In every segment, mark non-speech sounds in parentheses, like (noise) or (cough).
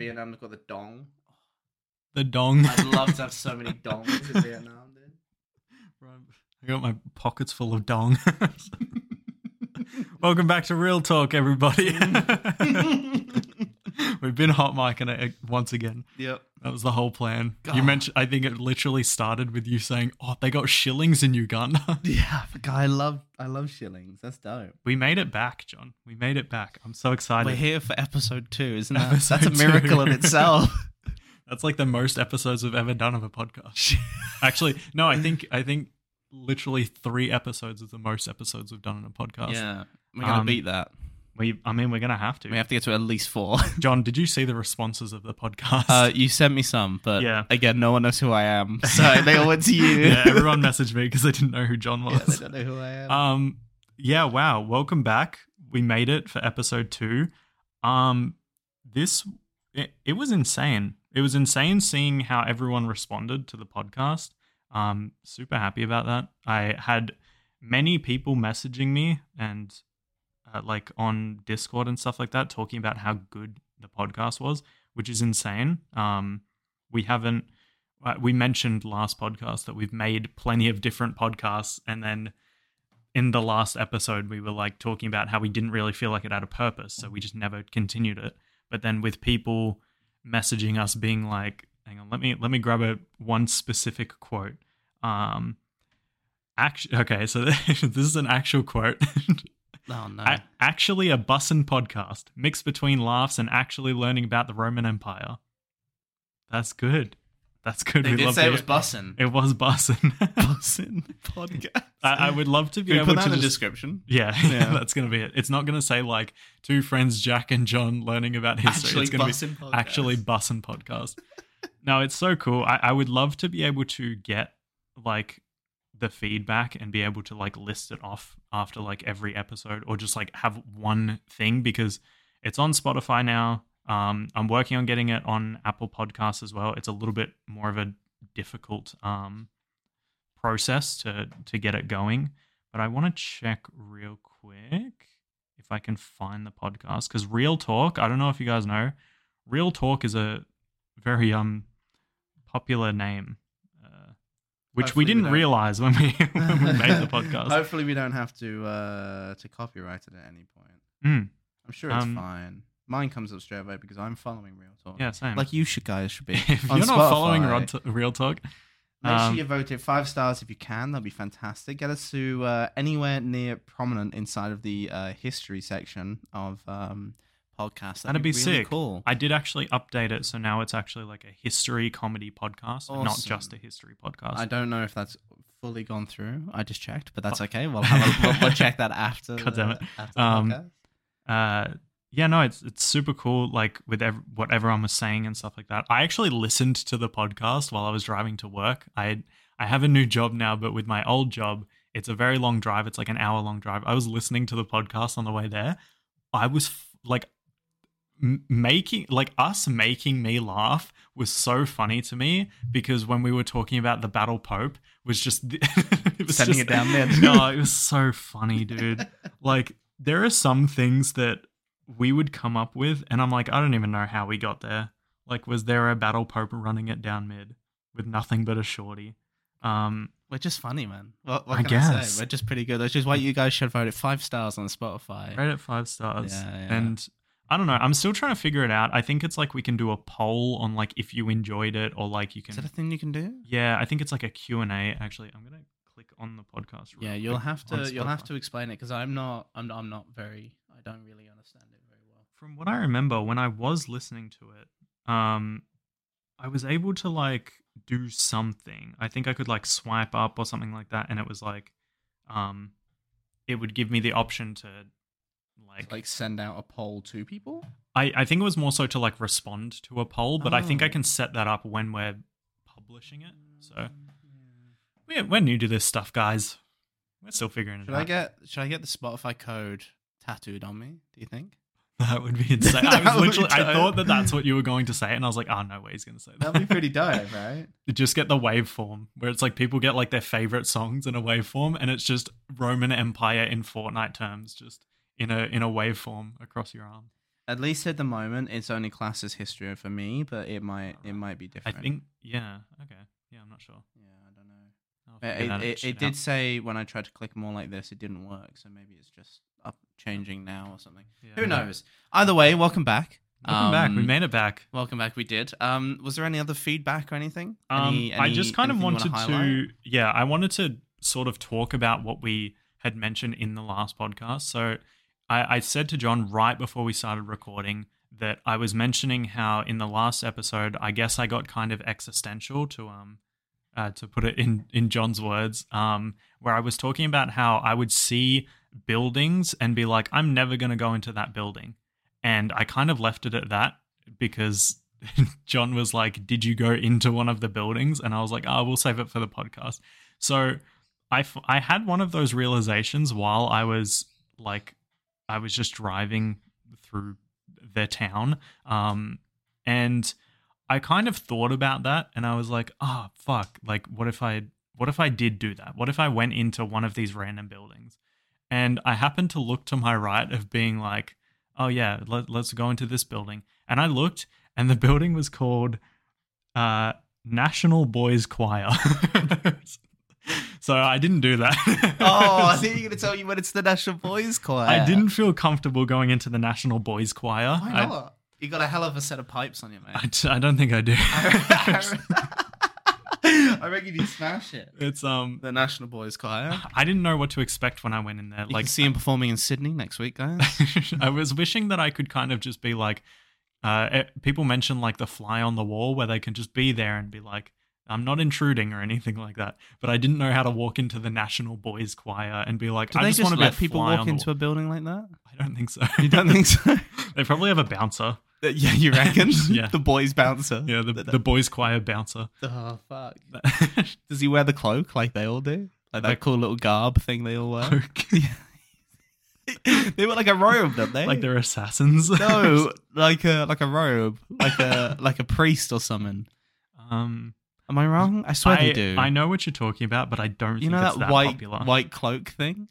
Vietnam got the dong. The dong. I'd love to have so many (laughs) dongs in Vietnam, dude. I got my pockets full of dong. (laughs) Welcome back to Real Talk, everybody. (laughs) We've been hot micing it once again. Yep. That was the whole plan. You mentioned, I think it literally started with you saying, "Oh, they got shillings in Uganda." (laughs) Yeah, guy, I love I love shillings. That's dope. we made it back, Jon. We made it back. I'm so excited. We're here for episode two, isn't that? That's a miracle two. in itself. (laughs) (laughs) That's like the most episodes we've ever done of a podcast. Actually, no, I think I think literally three episodes is the most episodes we've done in a podcast. yeah, we're gonna Um, beat that. We, I mean, we're gonna have to. We have to get to at least four. (laughs) Jon, did you see the responses of the podcast? Uh, you sent me some, but Yeah. again, no one knows who I am, (laughs) so they all went to you. yeah, everyone messaged me because they didn't know who Jon Yeah, they was. don't know who I am. um, yeah, wow. Welcome back. We made it for episode two. Um, this it, it was insane. It was insane seeing how everyone responded to the podcast. Um, super happy about that. I had many people messaging me and uh, like on Discord and stuff like that, talking about how good the podcast was, which is insane. Um, we haven't. Uh, we mentioned last podcast that we've made plenty of different podcasts, and then in the last episode we were like talking about how we didn't really feel like it had a purpose, so we just never continued it. But then with people messaging us being like, "Hang on, let me let me grab a one specific quote." Um, actually, okay, so (laughs) this is an actual quote. (laughs) oh no. A- actually, a bussin' podcast mixed between laughs and actually learning about the Roman Empire. That's good. That's good. they we did love say it was hear- bussin'. It was bussin'. (laughs) bussin' podcast. I, I would love to be Can we able put that to in the description. Yeah, (laughs) Yeah. that's gonna be it. It's not gonna say like two friends, Jack and Jon, learning about history. Actually, it's gonna be bussin' podcast. actually bussin' podcast. no, it's so cool. I, I would love to be able to get like the feedback and be able to like list it off after like every episode or just like have one thing because it's on Spotify now. Um, I'm working on getting it on Apple Podcasts as well. It's a little bit more of a difficult um process to to get it going but I want to check real quick if I can find the podcast because Real Talk. I don't know if you guys know, Real Talk is a very um popular name, which Hopefully we we didn't don't- realize when we (laughs) when we made the (laughs) podcast. Hopefully, we don't have to uh, to copyright it at any point. Mm, I'm sure it's Um, fine. Mine comes up straight away because I'm following Real Talk. yeah, same. like you should guys should be. (laughs) if you're not following. Rod T- Real Talk, Make Um, sure you vote it five stars if you can. That'd be fantastic. Get us to uh, anywhere near prominent inside of the uh, history section of um, podcasts. That'd be really sick. Cool. I did actually update it, so now it's actually like a history comedy podcast, and not just a history podcast. I don't know if that's fully gone through. I just checked, but that's okay. We'll have a, we'll, we'll check that (laughs) after. God damn it. after the Um, uh yeah no it's it's super cool like with ev- what everyone was saying and stuff like that i actually listened to the podcast while i was driving to work i i have a new job now but with my old job it's a very long drive it's like an hour long drive i was listening to the podcast on the way there i was f- like m- making like us making me laugh was so funny to me because when we were talking about the battle pope was just (laughs) it was Sending just- it down mid. (laughs) no it was so funny dude like there are some things that we would come up with and i'm like i don't even know how we got there like was there a battle pope running it down mid with nothing but a shorty um We're just funny, man. What, what I can I guess. say? We're just pretty good. That's just why you guys should vote it five stars on Spotify. rate it five stars Yeah, yeah. and i don't know i'm still trying to figure it out i think it's like we can do a poll on like if you enjoyed it or like you can. Is that a thing you can do? yeah i think it's like a q&a actually i'm gonna click on the podcast Yeah, you'll have to. You'll have to explain it because I'm not. I'm. I'm not very. I don't really understand it very well. from what I remember, when I was listening to it, um, I was able to like do something. I think I could like swipe up or something like that, and it was like, um, it would give me the option to like, Like send out a poll to people. I I think it was more so to like respond to a poll, but I think I Oh. can set that up when we're publishing it. So mm, we're we're new to this stuff, guys. We're still figuring it Should out. Should I get? Should I get the Spotify code tattooed on me? Do you think? (laughs) that would be insane. (laughs) I was literally, I thought that that's what you were going to say, and I was like, oh no way, he's going to say that. That'd be pretty dope, (laughs) right? Just get the waveform where it's like people get like their favorite songs in a waveform, and it's just Roman Empire in Fortnite terms, just in a in a waveform across your arm. At least at the moment, it's only classed as history for me, but it might it might be different. I think yeah. Okay. Yeah, I'm not sure. Yeah, I don't know. It, it, it, did say when I tried to click more like this, it didn't work. So maybe it's just up changing now or something. Yeah. Who knows? Either way, welcome back. Welcome back. We Um, made it back. Welcome back. We did. Um, was there any other feedback or anything? Um, Any- I just kind of wanted to, yeah, I wanted to sort of talk about what we had mentioned in the last podcast. So I, I said to Jon right before we started recording that I was mentioning how in the last episode, I guess I got kind of existential to um uh, to put it in in Jon's words, um, where I was talking about how I would see buildings and be like, I'm never to go into that building, and I kind of left it at that because (laughs) Jon was like, Did you go into one of the buildings? And I was like, Oh, we'll save it for the podcast. So I, f- I had one of those realizations while I was like, I was just driving through their town. Um, and I kind of thought about that and I was like, Oh, fuck. Like, what if I, what if I did do that? What if I went into one of these random buildings? And I happened to look to my right of being like, oh yeah, let, let's go into this building. And I looked, and the (laughs) building was called uh, National Boys Choir. (laughs) (laughs) so I didn't do that. (laughs) oh, I think (laughs) you're going to tell you when it's the National Boys Choir. I didn't feel comfortable going into the National Boys Choir. Why I, not? You got a hell of a set of pipes on you, I, mate. t- I don't think I do. (laughs) I reckon you'd smash it. it's um, The National Boys Choir. I didn't know what to expect when I went in there. You like, can see him performing in Sydney next week, guys. I was wishing that I could kind of just be like, uh, eh, people mention like the fly on the wall where they can just be there and be like, I'm not intruding or anything like that. But I didn't know how to walk into the National Boys Choir and be like, Do I they just, just want to let people walk into a building like that? I don't think so. You don't think so? (laughs) they probably have a bouncer. yeah, you reckon? (laughs) Yeah. The boys bouncer. Yeah, the, the Boys Choir bouncer. Oh fuck! (laughs) Does he wear the cloak like they all do? Like that Like- cool little garb thing they all wear? They wear like a robe, don't they? like they're assassins. no, like a like a robe, like a like a priest or something. um, Am I wrong? I swear I, they do. I know what you're talking about, but I don't You think know that, that white popular. white cloak thing?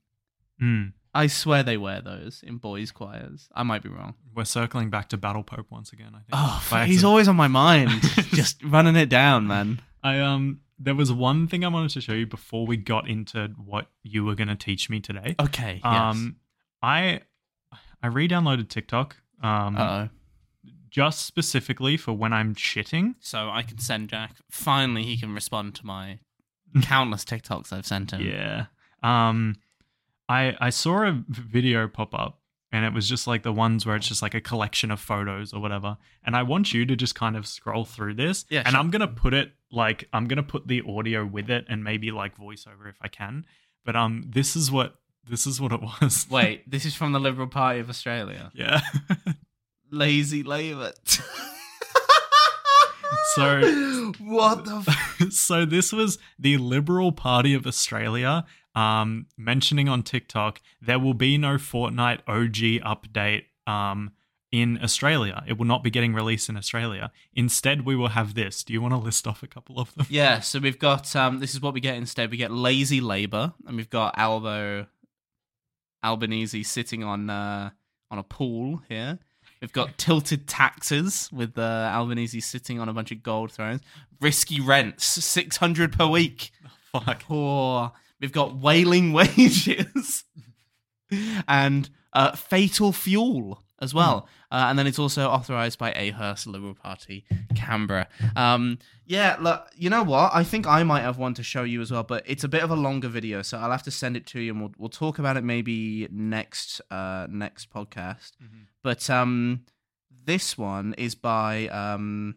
Mm. I swear they wear those in boys' choirs. I might be wrong. We're circling back to Battle Pope once again. I think. Oh, By he's accident. always on my mind. (laughs) Just running it down, man. I um there was one thing I wanted to show you before we got into what you were going to teach me today. Okay. Um I I re-downloaded TikTok um Uh oh. Just specifically for when I'm shitting. So I can send Jack. Finally, he can respond to my (laughs) countless TikToks I've sent him. Yeah. Um I I saw a video pop up and it was just like the ones where it's just like a collection of photos or whatever. And I want you to just kind of scroll through this. Yeah, And sure. I'm gonna put it like I'm gonna put the audio with it and maybe like voiceover if I can. But um this is what this is what it (laughs) was. Wait, this is from the Liberal Party of Australia. yeah. (laughs) Lazy Labour. (laughs) So- what the? F- (laughs) so this was the Liberal Party of Australia um, mentioning on TikTok there will be no Fortnite OG update um, in Australia. It will not be getting released in Australia. Instead, we will have this. Do you want to list off a couple of them? yeah, so we've got um. This is what we get instead. We get Lazy Labour, and we've got Albo Albanese sitting on uh on a pool here. We've got tilted taxes with uh, Albanese sitting on a bunch of gold thrones. Risky rents, six hundred per week. (laughs) Fuck. Poor. We've got wailing (laughs) wages and uh, fatal fuel as well. Uh, and then it's also authorized by Ahurst Liberal Party, Canberra. Um, yeah, look, you know what? I think I might have one to show you as well, but it's a bit of a longer video, so I'll have to send it to you, and we'll we'll talk about it maybe next uh next podcast. But um, this one is by um,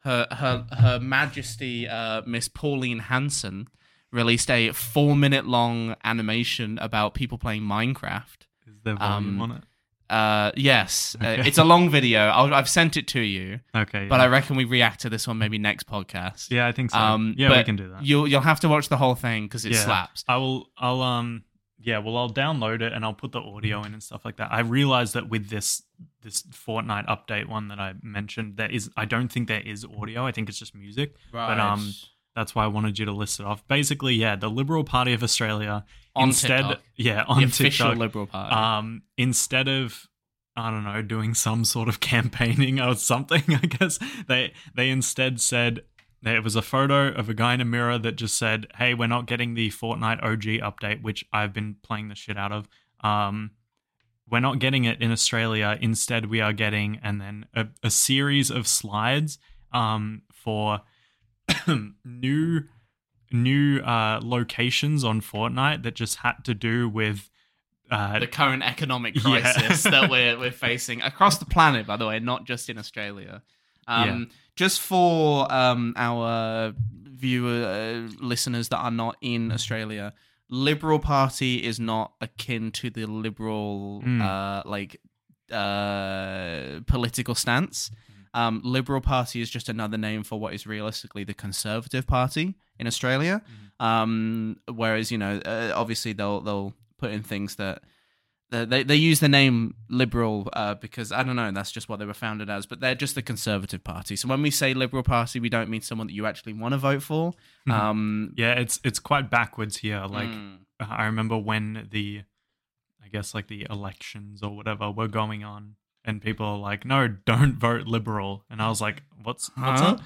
her her her Majesty uh, Miss Pauline Hanson released a four minute long animation about people playing Minecraft. Is there volume Um, on it? Uh, yes, uh, it's a long video. I'll, I've sent it to you, Okay. but yeah. I reckon we react to this one maybe next podcast. yeah, I think so. Um, yeah, we can do that. You'll you'll have to watch the whole thing because it Yeah. slaps. I will. I'll um. Yeah, well, I'll download it and I'll put the audio in and stuff like that. I realized that with this this Fortnite update one that I mentioned, there is. I don't think there is audio. I think it's just music. But um, that's why I wanted you to list it off. Basically, yeah, the Liberal Party of Australia On instead, TikTok. yeah, the on official TikTok, Liberal Party. um, instead of I don't know, doing some sort of (laughs) campaigning or something. I guess they they instead said there was a photo of a guy in a mirror that just said, "Hey, we're not getting the Fortnite OG update, which I've been playing the shit out of. Um, we're not getting it in Australia. Instead, we are getting and then a, a series of slides um, for (coughs) new new uh, locations on Fortnite that just had to do with uh, the current economic (laughs) Yeah. crisis that we're we're facing across the planet, by the way, not just in Australia. Um, Just for um, our viewer uh, listeners that are not in Australia, Liberal Party is not akin to the liberal Mm. uh, like uh, political stance. Um, Liberal Party is just another name for what is realistically the Conservative Party in Australia. Um, whereas you know, uh, obviously they'll they'll put in things that they they use the name Liberal uh, because I don't know, that's just what they were founded as. But they're just the Conservative Party. So when we say Liberal Party, we don't mean someone that you actually want to vote for. Mhm. Um, yeah, it's it's quite backwards here. Like mm, I remember when the, I guess like the elections or whatever were going on, and people are like, "No, don't vote Liberal," and I was like, "What's what's Huh? up?"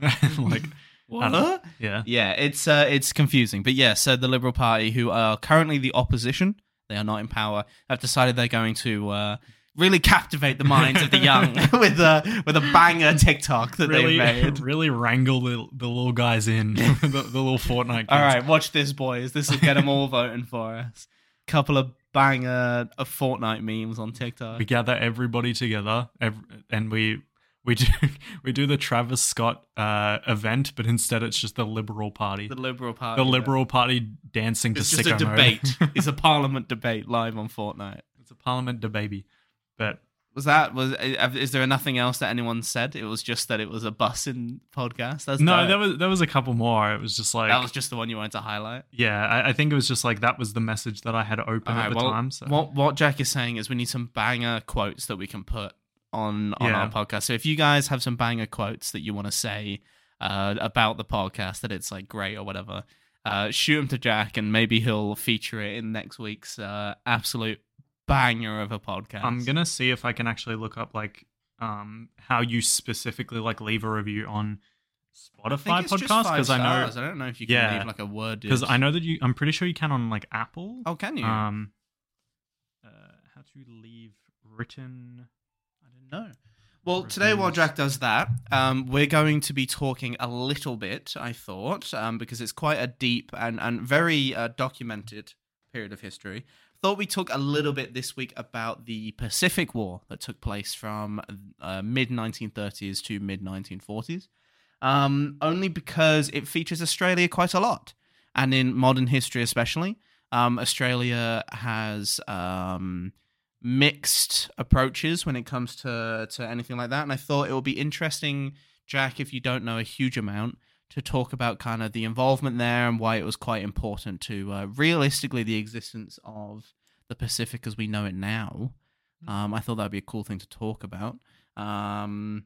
(laughs) like, I don't know. what? yeah, Yeah, it's uh, it's confusing. But yeah, so the Liberal Party, who are currently the opposition, they are not in power, have decided they're going to uh, really captivate the minds of the young (laughs) (laughs) with a with a banger TikTok that really, they've made. (laughs) really wrangle the, the little guys in, the, the little Fortnite. Kids. All right, watch this, boys. This will get them all voting for us. Couple of banger of Fortnite memes on TikTok. we gather everybody together, ev- and we we do (laughs) we do the Travis Scott uh, event, but instead it's just the Liberal Party, the Liberal Party. The Liberal Party dancing It's to just a debate. (laughs) it's a parliament debate live on Fortnite. it's a parliament debate, but Was that was is there nothing else that anyone said? It was just that it was a busing podcast. That's no, dope. there was there was a couple more. It was just like that was just the one you wanted to highlight. yeah, I, I think it was just like that was the message that I had open All at right, the well, time. So what what Jack is saying is we need some banger quotes that we can put on on Yeah. our podcast. So if you guys have some banger quotes that you want to say uh, about the podcast, that it's like great or whatever, uh, shoot them to Jack, and maybe he'll feature it in next week's uh, absolute banger of a podcast. I'm gonna see if I can actually look up like um how you specifically like leave a review on Spotify podcast because I know. I don't know if you can Yeah. leave like a word because I know that you I'm pretty sure you can on like Apple. Oh, can you? Um, uh, how to leave written? Didn't. Well, today while Jack does that, um, we're going to be talking a little bit. I thought um, because it's quite a deep and and very uh, documented period of history. Thought we talk a little bit this week about the Pacific War that took place from uh, mid 1930s to mid 1940s. Um, only because it features Australia quite a lot, and in modern history especially, um, Australia has um, mixed approaches when it comes to to anything like that. And I thought it would be interesting, Jack, if you don't know a huge amount, to talk about kind of the involvement there and why it was quite important to uh, realistically the existence of the Pacific as we know it now. Um, I thought that'd be a cool thing to talk about. Um,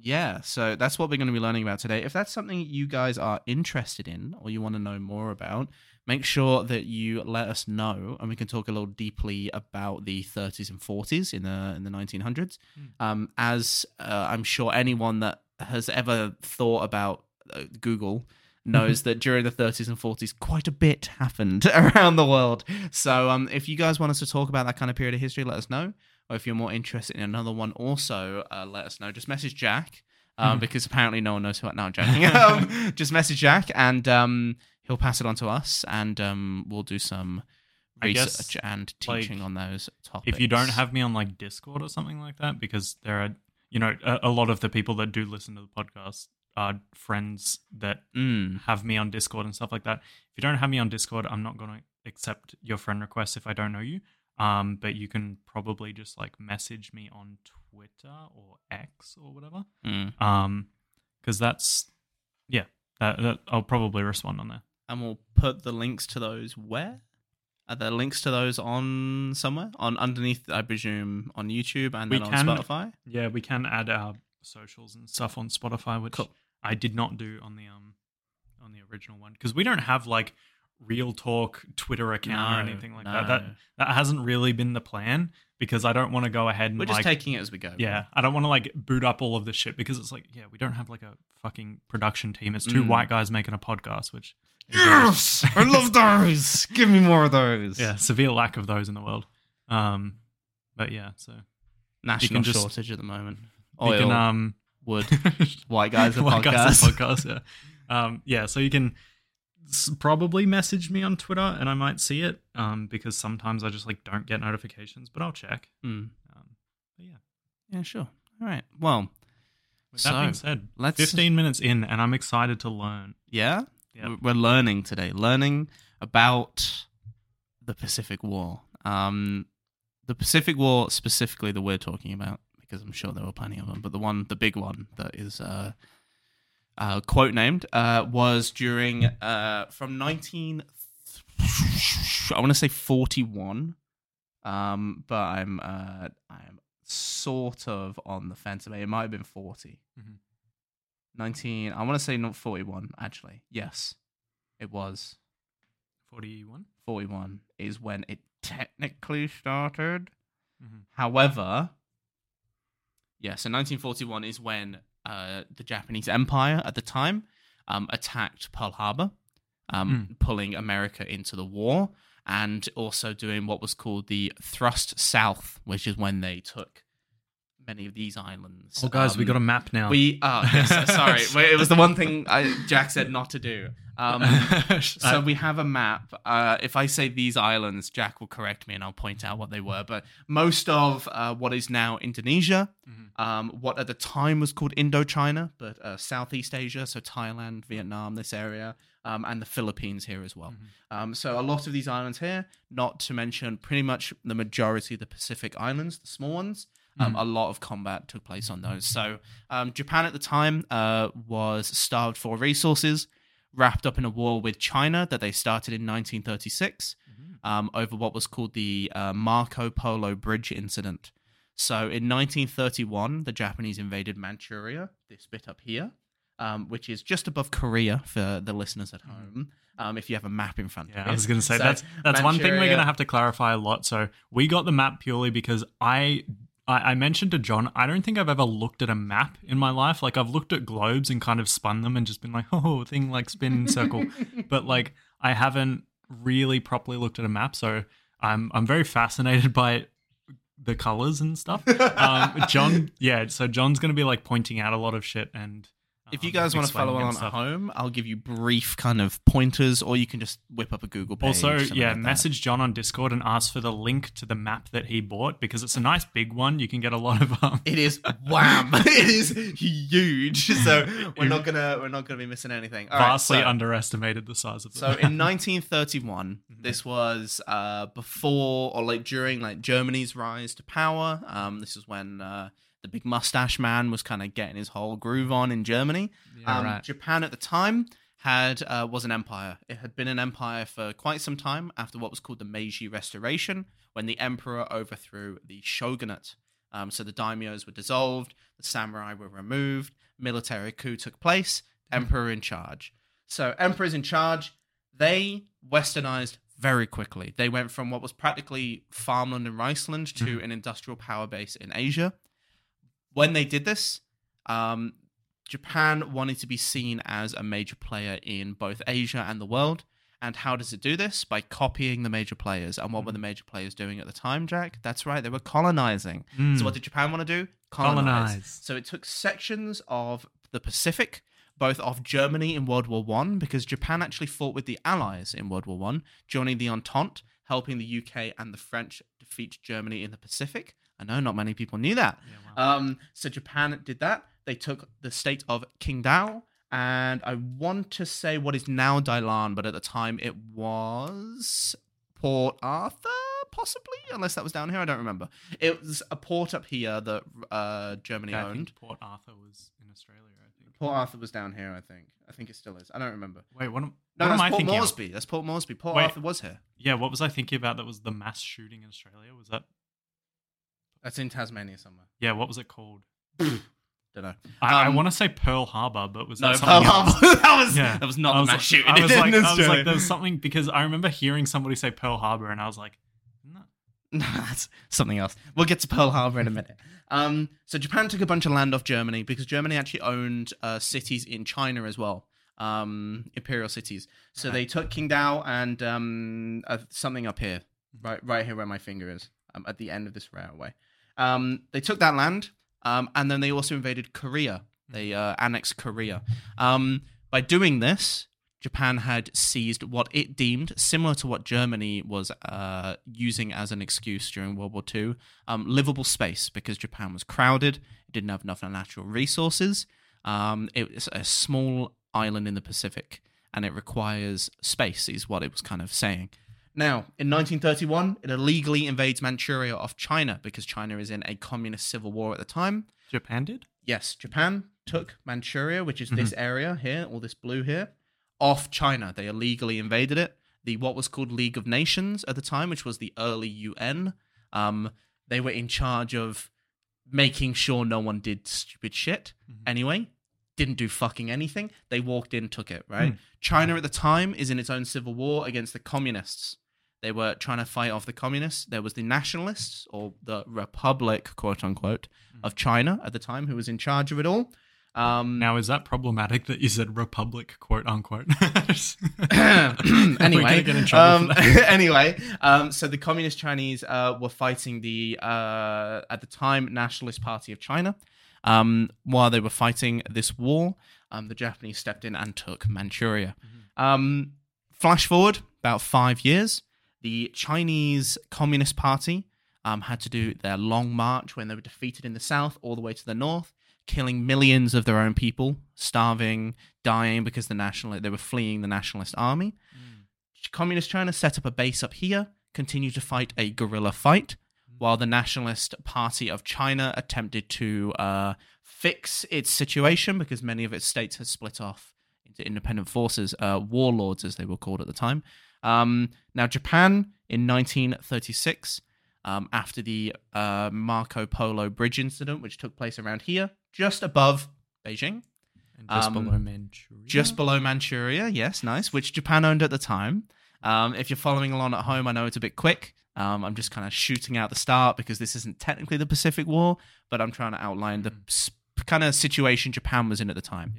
yeah, so that's what we're going to be learning about today. If that's something you guys are interested in or you want to know more about, make sure that you let us know, and we can talk a little deeply about the 30s and 40s in the in the 1900s. Um, as uh, I'm sure anyone that has ever thought about uh, Google (laughs) knows that during the 30s and 40s, quite a bit happened (laughs) around the world. So, um, if you guys want us to talk about that kind of period of history, let us know. Or if you're more interested in another one, also uh, let us know. Just message Jack. Um, Mhm. because apparently no one knows who. No, I'm (laughs) joking. um, just message Jack, and um, he'll pass it on to us, and um, we'll do some I guess, research and like, teaching on those topics. If you don't have me on like Discord or something like that, because there are you know a, a lot of the people that do listen to the podcast are friends that Mm. have me on Discord and stuff like that. If you don't have me on Discord, I'm not going to accept your friend requests if I don't know you. Um, but you can probably just like message me on Twitter or X or whatever. Mm. Um, because that's yeah, that, that I'll probably respond on there. And we'll put the links to those where are there links to those on somewhere on underneath i presume on youtube and We then can- on spotify Yeah, we can add our socials and stuff on Spotify, which Cool. I did not do on the um on the original one because we don't have like real talk Twitter account or anything like no. that. That that hasn't really been the plan because I don't want to go ahead and We're just like taking it as we go. yeah, I don't want to like boot up all of this shit because it's like yeah, we don't have like a fucking production team. It's two Mm. white guys making a podcast, which Yes, I love those. Give me more of those. yeah, severe lack of those in the world. Um, but yeah, so national just- shortage at the moment. we Oil, can um wood, (laughs) white guys, a White Guys, podcast. podcast, yeah. Um, yeah, so you can probably message me on Twitter and I might see it um, because sometimes I just like don't get notifications, but I'll check. Mm. Um, but yeah, Yeah, sure. All right. Well, with that So, being said, let's- 15 minutes in and I'm excited to learn. yeah, Yeah. we're learning today. Learning about the Pacific War. Um, the Pacific War specifically that we're talking about, because I'm sure there were plenty of them, but the one, the big one that is uh, uh, quote named, uh, was during uh, from 19. I want to say 41, um, but I'm uh, I'm sort of on the fence. about It It might have been 40. Mhm. 19. I want to say not 41. Actually, yes, it was 41? 41 is when it technically started. Mhm. However, yeah, so 1941 is when uh, the Japanese Empire at the time um, attacked Pearl Harbor, um, pulling America into the war, and also doing what was called the Thrust South, which is when they took many of these islands. Oh, guys, we Um, got a map now. We, oh, (laughs) yes, sorry. It was the one thing I, Jack said not to do. Um, (laughs) so we have a map. Uh, if I say these islands, Jack will correct me and I'll point out what they were. But most of uh, what is now Indonesia, Mhm. um, what at the time was called Indochina, but uh, Southeast Asia, so Thailand, Vietnam, this area, um, and the Philippines here as well. Um, so a lot of these islands here, not to mention pretty much the majority of the Pacific islands, the small ones. Um, A lot of combat took place on those. So um, Japan at the time uh, was starved for resources, wrapped up in a war with China that they started in 1936 um, over what was called the uh, Marco Polo Bridge Incident. So in 1931, the Japanese invaded Manchuria, this bit up here, um, which is just above Korea for the listeners at home. Um, if you have a map in front Yeah, of you. I was going to say So, that's that's one thing we're going to have to clarify a lot. So we got the map purely because I, I I mentioned to Jon I don't think I've ever looked at a map in my life. Like I've looked at globes and kind of spun them and just been like, (laughs) oh, thing like spin (laughs) circle, but like I haven't really properly looked at a map. So I'm I'm very fascinated (laughs) by the colors and stuff. Um, Jon, yeah. So John's going to be like pointing out a lot of shit and. If you guys want to follow along at home, I'll give you brief kind of pointers, or you can just whip up a Google page. Also, yeah, like message Jon on Discord and ask for the link to the map that he bought because it's a nice big one. You can get a lot of um, It is wham! (laughs) it is huge. (laughs) So we're not gonna we're not gonna be missing anything. All right, vastly so- underestimated the size of the So in 1931, (laughs) this was uh, before or like during like Germany's rise to power. Um, this is when uh, the big mustache man was kind of getting his whole groove on in Germany. Yeah, um, right. Japan at the time had uh, was an empire. It had been an empire for quite some time after what was called the Meiji Restoration, when the emperor overthrew the shogunate. Um, so the daimyos were dissolved, the samurai were removed, military coup took place, emperor in charge. So emperors in charge, they westernized very quickly. They went from what was practically farmland and riceland to an industrial power base in Asia. When they did this, um, Japan wanted to be seen as a major player in both Asia and the world. And how does it do this? By copying the major players. And what were the major players doing at the time, Jack? That's right, they were colonizing. Mm. So what did Japan want to do? Colonize. So it took sections of the Pacific, both of Germany in World War One, because Japan actually fought with the Allies in World War One, joining the Entente, helping the UK and the French defeat Germany in the Pacific. I know not many people knew that. Yeah, wow. Um, so Japan did that. They took the state of Qingdao, and I want to say what is now Dalian, but at the time it was Port Arthur, possibly, unless that was down here. I don't remember. It was a port up here that uh, Germany Yeah, I owned. think Port Arthur was in Australia. I think. Port Arthur was down here, I think. I think it still is. I don't remember. Wait, what am, No, what am that's I Port thinking? of? Moresby. That's Port Moresby. Port Wait. Arthur was here. Yeah, what was I thinking about? That was the mass shooting in Australia. Was that? That's in Tasmania somewhere. Yeah, what was it called? (laughs) Don't know. I, I Um, want to say Pearl Harbor, but was No, that Pearl something (laughs) else? Harbor. that was Yeah. that was not I the was mass like, shooting. I was in like, I was Australia. like, there was something because I remember hearing somebody say Pearl Harbor, and I was like, no. (laughs) No, that's something else. We'll get to Pearl Harbor in a minute. Um, so Japan took a bunch of land off Germany because Germany actually owned uh, cities in China as well, um, imperial cities. So they took Qingdao and um, uh, something up here, right, right here where my finger is, um, at the end of this railway. Um, they took that land, um, and then they also invaded Korea. They uh, annexed Korea. Um, by doing this, Japan had seized what it deemed similar to what Germany was uh, using as an excuse during World War II um, livable space because Japan was crowded, it didn't have enough natural resources. Um, it was a small island in the Pacific and it requires space, is what it was kind of saying. Now, in 1931, it illegally invades Manchuria off China because China is in a communist civil war at the time. Japan did. Yes, Japan took Manchuria, which is this mm-hmm. area here, all this blue here, off China. They illegally invaded it. The what was called League of Nations at the time, which was the early UN, um, they were in charge of making sure no one did stupid shit. Mm-hmm. Anyway, didn't do fucking anything. They walked in, took it. Right. Hmm. China at the time is in its own civil war against the communists. They were trying to fight off the communists. There was the nationalists or the Republic, quote unquote, of China at the time, who was in charge of it all. Um, Now, is that problematic that you said republic, quote unquote? (coughs) (coughs) (coughs) anyway, We're get in trouble um, (laughs) anyway, um, so the communist Chinese uh, were fighting the uh, at the time Nationalist Party of China. Um, while they were fighting this war, um, the Japanese stepped in and took Manchuria. Mm-hmm. Um, flash forward about five years, the Chinese Communist Party um, had to do their long march when they were defeated in the south all the way to the north, killing millions of their own people, starving, dying because the national they were fleeing the nationalist army. Communist China set up a base up here, continued to fight a guerrilla fight, while the Nationalist Party of China attempted to uh, fix its situation because many of its states had split off into independent forces, uh, warlords as they were called at the time. Um, now, Japan in 1936, um, after the uh, Marco Polo Bridge incident, which took place around here, just above Beijing, And just Um, below Manchuria. just below Manchuria. Yes, nice, which Japan owned at the time. Um, if you're following along at home, I know it's a bit quick. Um, I'm just kind of shooting out the start because this isn't technically the Pacific War, but I'm trying to outline the s- kind of situation Japan was in at the time.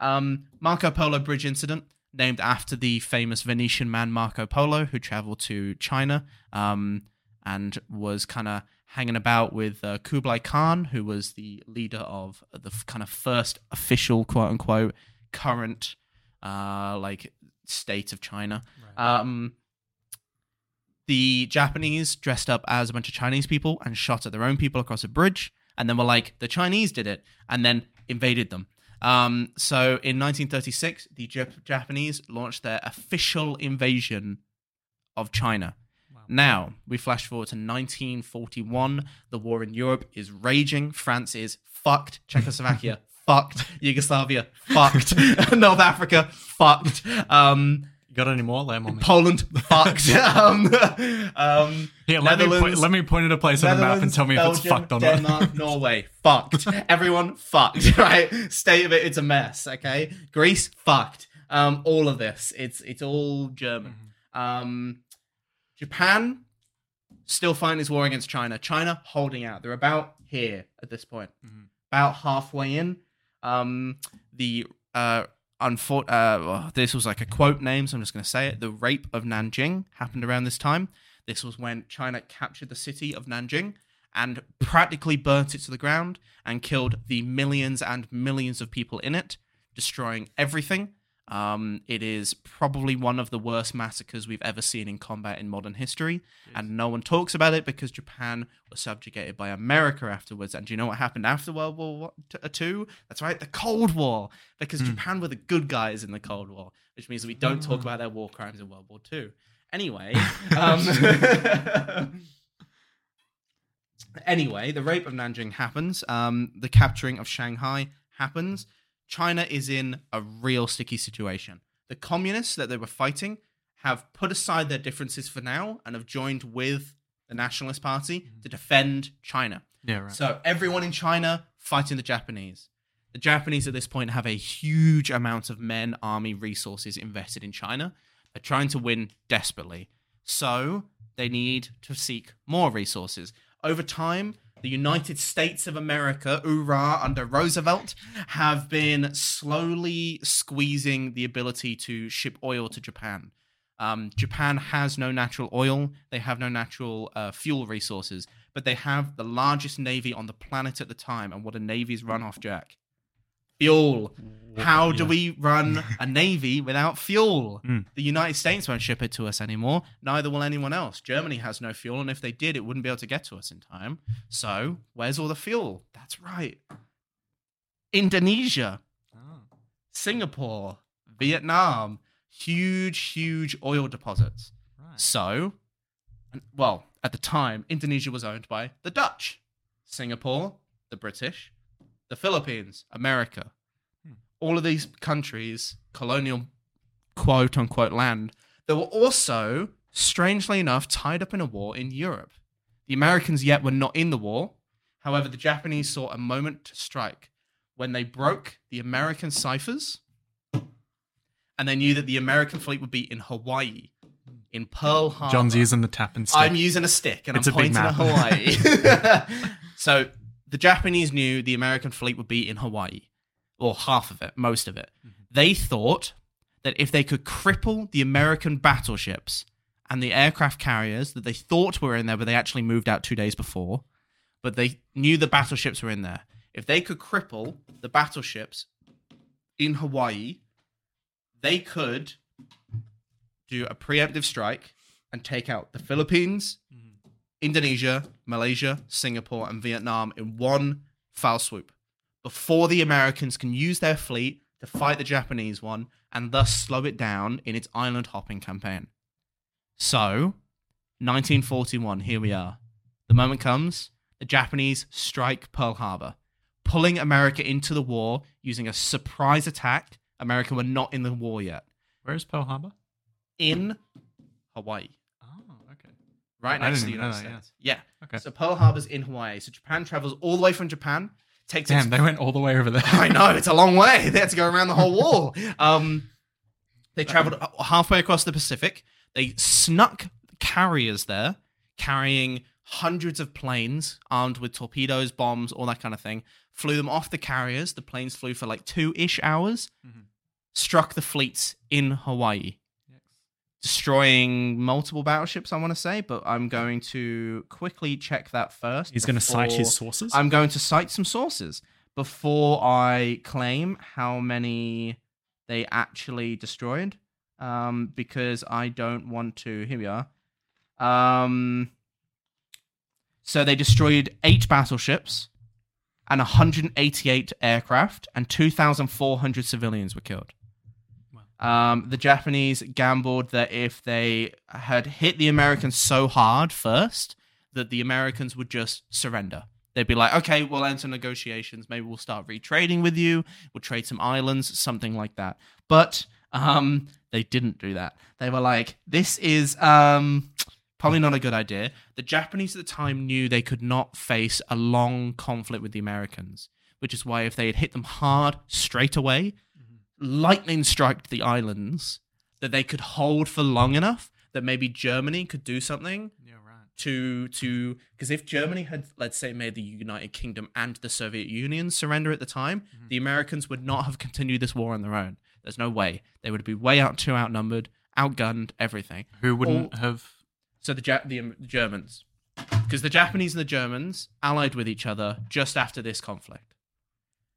Um, Marco Polo Bridge incident, named after the famous Venetian man Marco Polo, who traveled to China um, and was kind of hanging about with uh, Kublai Khan, who was the leader of the f- kind of first official, quote unquote, current uh, like state of China. Um, the Japanese dressed up as a bunch of Chinese people and shot at their own people across a bridge, and then were like, the Chinese did it, and then invaded them. Um, so in 1936, the Jap- Japanese launched their official invasion of China. Now, we flash forward to 1941. The war in Europe is raging. France is fucked. (laughs) Czechoslovakia, fucked. Yugoslavia, fucked. (laughs) North Africa, fucked. Um, got any more? Lay 'em on me. Poland, fucked. (laughs) (laughs) um, um, Here, let me, point, let me point at a place on the map and Netherlands, tell me if it's Belgium, fucked or Denmark, not. (laughs) Norway, fucked. Everyone fucked. Right? State of it, it's a mess. Okay, Greece, fucked. Um, all of this, it's it's all German. Mm-hmm. Um, Japan still fighting his war against China. China holding out. They're about here at this point, Mhm. about halfway in. Um, the uh, unfor- uh, well, this was like a quote name, so I'm just going to say it. The rape of Nanjing happened around this time. This was when China captured the city of Nanjing and practically burnt it to the ground and killed the millions and millions of people in it, destroying everything. Um, it is probably one of the worst massacres we've ever seen in combat in modern history, and no one talks about it because Japan was subjugated by America afterwards. And do you know what happened after World War uh, Two? That's right, the Cold War, because Hmm. Japan were the good guys in the Cold War, which means we don't talk about their war crimes in World War Two. Anyway, (laughs) um, (laughs) (laughs) anyway, the rape of Nanjing happens. Um, the capturing of Shanghai happens. China is in a real sticky situation. The communists that they were fighting have put aside their differences for now and have joined with the Nationalist Party mm-hmm. to defend China. Yeah, right. So everyone in China fighting the Japanese. The Japanese at this point have a huge amount of men, army, resources invested in China. They're trying to win desperately. So they need to seek more resources. Over time, the United States of America, hoorah, under Roosevelt, have been slowly squeezing the ability to ship oil to Japan. Um, Japan has no natural oil, they have no natural uh, fuel resources, but they have the largest navy on the planet at the time. And what a navy's run off, Jack? Fuel. How do Yeah. we run a (laughs) navy without fuel? Mm. The United States won't ship it to us anymore. Neither will anyone else. Germany has no fuel, and if they did, it wouldn't be able to get to us in time. So, where's all the fuel? That's right. Indonesia, Oh. Singapore, Vietnam, huge, huge oil deposits. Right. So, well, at the time, Indonesia was owned by the Dutch, Singapore, the British, the Philippines, America. Hmm. All of these countries, colonial quote unquote land, that were also, strangely enough, tied up in a war in Europe. The Americans yet were not in the war. However, the Japanese saw a moment to strike when they broke the American ciphers and they knew that the American fleet would be in Hawaii, in Pearl Harbor. Jon's using the tap and stick. I'm using a stick and It's a I'm big pointing at. Hawaii. (laughs) (laughs) so the Japanese knew the American fleet would be in Hawaii, or half of it, most of it. Mm-hmm. They thought that if they could cripple the American battleships and the aircraft carriers that they thought were in there, but they actually moved out two days before, but they knew the battleships were in there. If they could cripple the battleships in Hawaii, they could do a preemptive strike and take out the Philippines, Indonesia, Malaysia, Singapore, and Vietnam in one foul swoop before the Americans can use their fleet to fight the Japanese one and thus slow it down in its island hopping campaign. So, 1941, here we are. The moment comes, the Japanese strike Pearl Harbor, pulling America into the war using a surprise attack. America were not in the war yet. Where's Pearl Harbor? In Hawaii. Right I next to the United that, States. Yeah. Okay. So Pearl Harbor's in Hawaii. So Japan travels all the way from Japan. Takes its Damn, they went all the way over there. (laughs) I know it's a long way. They had to go around the whole wall. (laughs) Um, they traveled halfway across the Pacific. They snuck carriers there, carrying hundreds of planes armed with torpedoes, bombs, all that kind of thing. Flew them off the carriers. The planes flew for like two ish hours. Mhm. Struck the fleets in Hawaii, destroying multiple battleships. I want to say, but I'm going to quickly check that first. He's going to cite his sources. I'm going to cite some sources before I claim how many they actually destroyed, um, because I don't want to. Here we are. Um, so they destroyed eight battleships and 188 aircraft, and 2,400 civilians were killed. Um, the Japanese gambled that if they had hit the Americans so hard first, that the Americans would just surrender. They'd be like, okay, we'll enter negotiations. Maybe we'll start retrading with you. We'll trade some islands, something like that. But um, they didn't do that. They were like, this is um, probably not a good idea. The Japanese at the time knew they could not face a long conflict with the Americans, which is why if they had hit them hard straight away, lightning strike the islands, that they could hold for long enough that maybe Germany could do something yeah, right. to to because if Germany had let's say made the United Kingdom and the Soviet Union surrender at the time, Mhm. the Americans would not have continued this war on their own. There's no way they would be way out too outnumbered, outgunned, everything. Who wouldn't have? So the ja- the, um, the Germans, because the Japanese and the Germans allied with each other just after this conflict.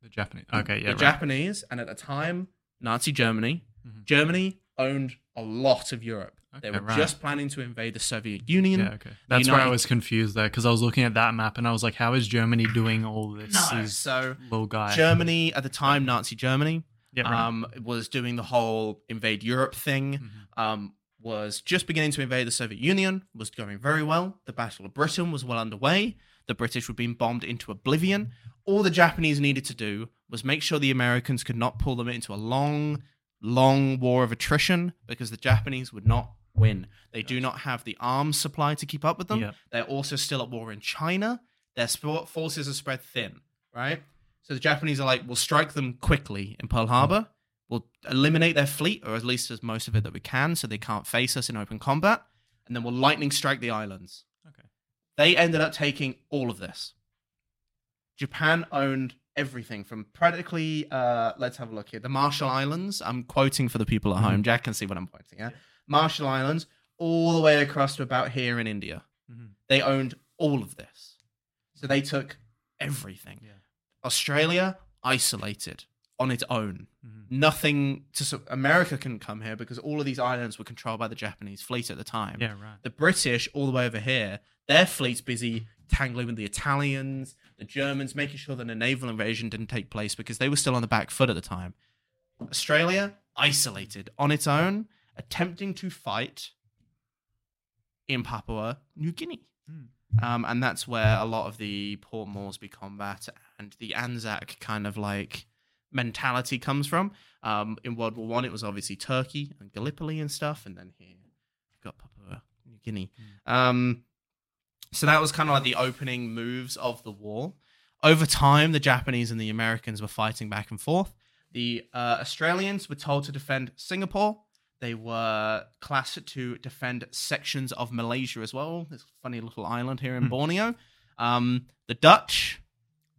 The Japanese. Okay, yeah. the right. Japanese and at the time Nazi Germany, Mhm. Germany owned a lot of Europe. they were right. just planning to invade the Soviet Union. Yeah, okay. That's where I was confused there because I was looking at that map and I was like, how is Germany doing all this? No, so little guy. Germany at the time, Nazi Germany, yeah, right. um, was doing the whole invade Europe thing. Mhm. Um, was just beginning to invade the Soviet Union. Was going very well. The Battle of Britain was well underway. The British were being bombed into oblivion. All the Japanese needed to do was make sure the Americans could not pull them into a long, long war of attrition because the Japanese would not win. They do not have the arms supply to keep up with them. Yeah. They're also still at war in China. Their forces are spread thin, right? So the Japanese are like, we'll strike them quickly in Pearl hmm. Harbor. We'll eliminate their fleet, or at least as most of it that we can, so they can't face us in open combat. And then we'll lightning strike the islands. Okay. They ended up taking all of this. Japan owned everything from practically, uh, let's have a look here, the Marshall Islands. I'm quoting for the people at home. Jack can see what I'm pointing at. Marshall Islands, all the way across to about here in India. Mhm. They owned all of this. So they took everything. Yeah. Australia, isolated on its own. Mhm. Nothing to. su- America couldn't come here because all of these islands were controlled by the Japanese fleet at the time. Yeah, right. The British, all the way over here, their fleet's busy tangling with the Italians, the Germans, making sure that a naval invasion didn't take place because they were still on the back foot at the time. Australia, isolated on its own, attempting to fight in Papua New Guinea. Hmm. Um, and that's where a lot of the Port Moresby combat and the Anzac kind of like mentality comes from. Um, in World War One, it was obviously Turkey and Gallipoli and stuff, and then here we've got Papua New Guinea. Um, so that was kind of like the opening moves of the war. Over time, the Japanese and the Americans were fighting back and forth. The uh, Australians were told to defend Singapore. They were classed to defend sections of Malaysia as well. This funny little island here in Hmm. Borneo. Um, the Dutch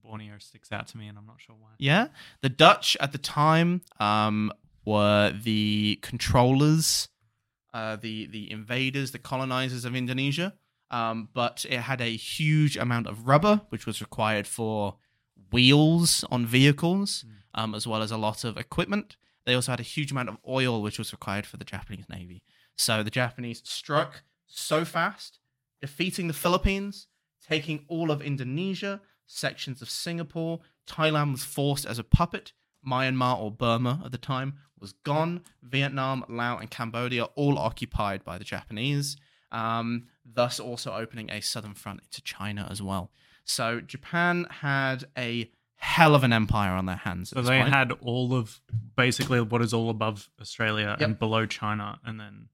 Borneo sticks out to me, and I'm not sure why. yeah, the Dutch at the time um, were the controllers, uh, the the invaders, the colonizers of Indonesia. Um, but it had a huge amount of rubber, which was required for wheels on vehicles, um, as well as a lot of equipment. They also had a huge amount of oil, which was required for the Japanese navy. So the Japanese struck so fast, defeating the Philippines, taking all of Indonesia, sections of Singapore. Thailand was forced as a puppet. Myanmar or Burma at the time was gone. Vietnam, Laos, and Cambodia all occupied by the Japanese, um, thus also opening a southern front into China as well. So Japan had a hell of an empire on their hands. At So they point. had all of basically what is all above Australia Yep. and below China, and then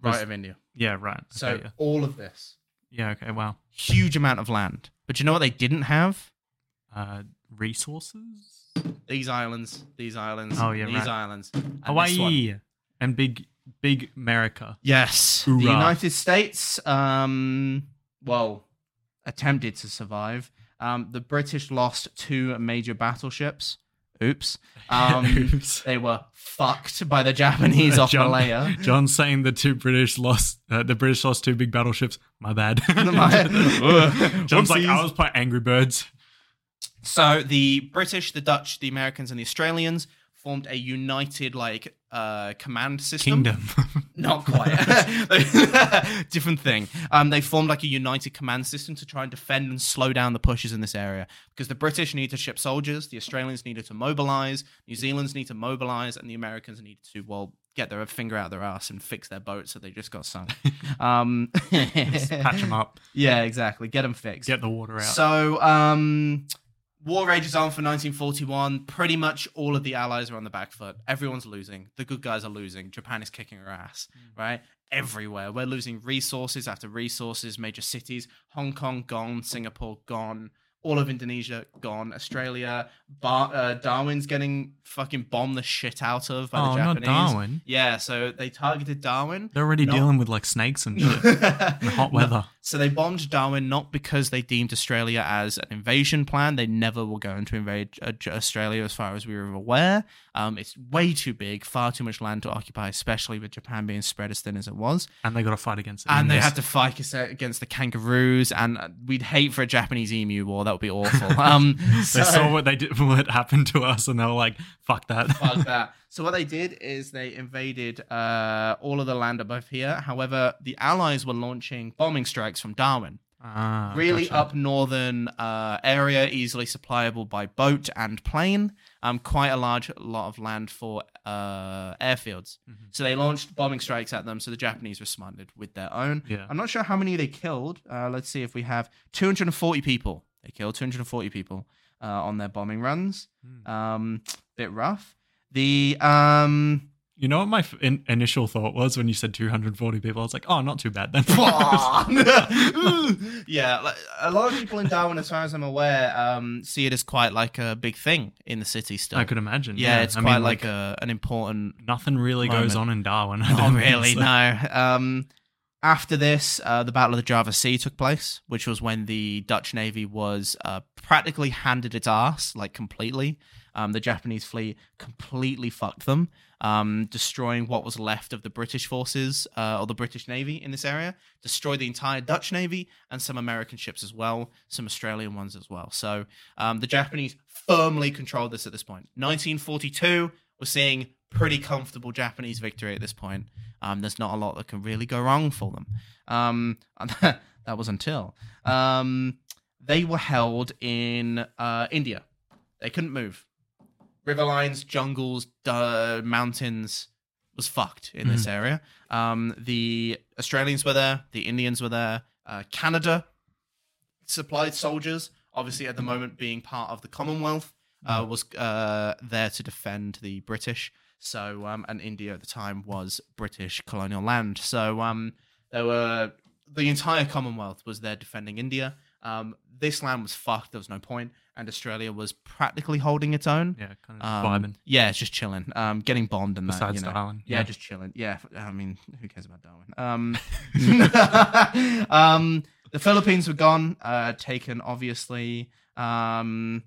right of India. yeah, right. So Okay, yeah. all of this yeah, okay, wow. huge amount of land. But you know what they didn't have? Uh, resources, These islands, these islands, Oh, yeah, these right. islands, and. Hawaii, and big, big America. Yes, Hoorah. the United States, um, well, attempted to survive. Um, the British lost two major battleships. Oops. (laughs) Um, Oops. They were fucked by the Japanese off (laughs) Jon- Malaya. Jon saying the two British lost. Uh, the British lost two big battleships. My bad. (laughs) Jon's like. I was playing Angry Birds. So the British, the Dutch, the Americans, and the Australians formed a united like uh, command system. Kingdom. (laughs) Not quite. (laughs) Different thing. Um, they formed like a united command system to try and defend and slow down the pushes in this area because the British needed to ship soldiers, the Australians needed to mobilize, New Zealand's need to mobilize, and the Americans needed to well get their finger out their ass and fix their boat so they just got sunk. (laughs) um, Patch them up. Yeah, exactly. Get them fixed. Get the water out. So, um, war rages on for 1941. Pretty much all of the allies are on the back foot. Everyone's losing. The good guys are losing. Japan is kicking her ass, right? Everywhere. We're losing resources after resources, major cities. Hong Kong gone, Singapore gone, all of Indonesia gone, Australia. Bar- uh, Darwin's getting fucking bombed the shit out of by oh, the not Japanese. Darwin. Yeah, so they targeted Darwin. They're already No. dealing with like snakes and shit. (laughs) hot weather. So they bombed Darwin not because they deemed Australia as an invasion plan. They never were going to invade uh, Australia, as far as we were aware. Um, it's way too big, far too much land to occupy, especially with Japan being spread as thin as it was. And they got to fight against it. And they had to fight against the kangaroos, and uh, we'd hate for a Japanese emu war. That would be awful. (laughs) Um, They so- saw what they did, (laughs) what happened to us, and they were like, "Fuck that." Fuck that. (laughs) So what they did is they invaded uh, all of the land above here. However, the Allies were launching bombing strikes from Darwin. Ah, really gotcha. up northern uh, area, easily supplyable by boat and plane. Um, quite a large lot of land for uh, airfields. Mhm. So they launched bombing strikes at them. So the Japanese responded with their own. Yeah. I'm not sure how many they killed. Uh, let's see if we have 240 people. They killed 240 people uh, on their bombing runs. Hmm. Um, bit rough. The um, You know what my f- in- initial thought was when you said 240 people? I was like, oh, not too bad then. (laughs) (laughs) yeah, like, a lot of people in Darwin, as far as I'm aware, um, see it as quite like a big thing in the city still. I could imagine. yeah, it's I quite mean, like, a, an important nothing really goes on in Darwin. I Not really, so. no. Um, after this, uh, the Battle of the Java Sea took place, which was when the Dutch Navy was uh, practically handed its ass, like completely. Um, the Japanese fleet completely fucked them, um, destroying what was left of the British forces uh, or the British Navy in this area. Destroyed the entire Dutch Navy and some American ships as well, some Australian ones as well. So um, the Japanese firmly controlled this at this point. 1942, we're seeing pretty comfortable Japanese victory at this point. Um, there's not a lot that can really go wrong for them. Um, (laughs) that was until um, they were held in uh, India. They couldn't move. River lines, jungles, uh, mountains was fucked in this area. Um, the Australians were there. The Indians were there. Uh, Canada supplied soldiers. Obviously, at the moment, being part of the Commonwealth, uh, was uh, there to defend the British. So, um, and India at the time was British colonial land. So, um, there were the entire Commonwealth was there defending India. Um, this land was fucked. There was no point, and Australia was practically holding its own. Yeah, kind of Um, vibing. Yeah, it's just chilling. Um, getting bombed and that. Besides you know. Darwin. Yeah, just chilling. Yeah, I mean, who cares about Darwin? Um, (laughs) (laughs) um, the Philippines were gone, uh, taken obviously. Um,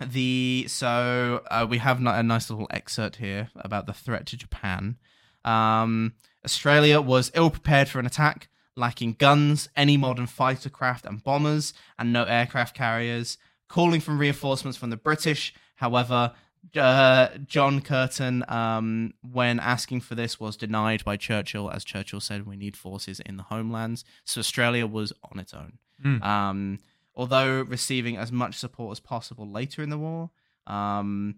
the so uh, we have a nice little excerpt here about the threat to Japan. Um, Australia was ill prepared for an attack, lacking guns, any modern fighter craft and bombers, and no aircraft carriers. Calling for reinforcements from the British, however, uh, John Curtin, um, when asking for this, was denied by Churchill, as Churchill said, "We need forces in the homelands." So Australia was on its own. Mm. Um, although receiving as much support as possible later in the war. Um,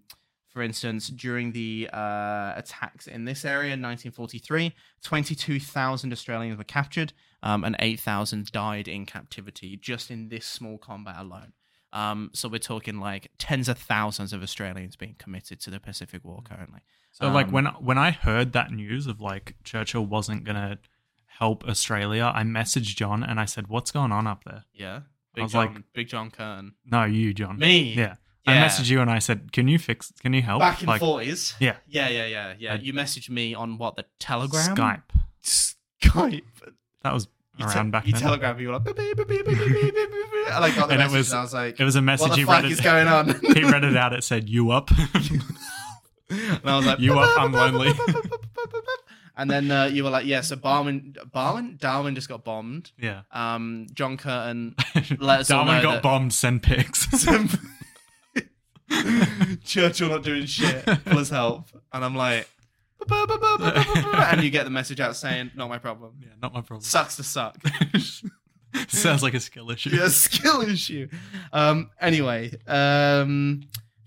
for instance, during the uh, attacks in this area in 1943, 22,000 Australians were captured um, and 8,000 died in captivity just in this small combat alone. Um, so we're talking like tens of thousands of Australians being committed to the Pacific War currently. So like Um, when when I heard that news of like Churchill wasn't gonna help Australia, I messaged Jon and I said, "What's going on up there?" Yeah, I was John, like- Big John Curtin. No, you, Jon. Me, Yeah. I messaged you and I said, "Can you fix? Can you help?" back in like forties. Yeah. yeah, yeah, yeah, yeah. I- you messaged me on what the Telegram, Skype. Skype. That was around te- back you then. telegraph people like, I like got the and it was, and I was like, it was a message. What the fuck read is going on? (laughs) he read it out. It said, "You up?" (laughs) and I was like, "You up? I'm (laughs) lonely." And then uh, you were like, yeah, so Barwin, Barwin, Darwin just got bombed. Yeah. Um, John Curtin let us Darwin got that- bombed. Send pics. Churchill not doing shit. Please help. And I'm like, and you get the message out saying, not my problem. yeah, not my problem. Sucks to suck. (laughs) Sounds like a skill issue. yeah, skill issue. Um, anyway, um,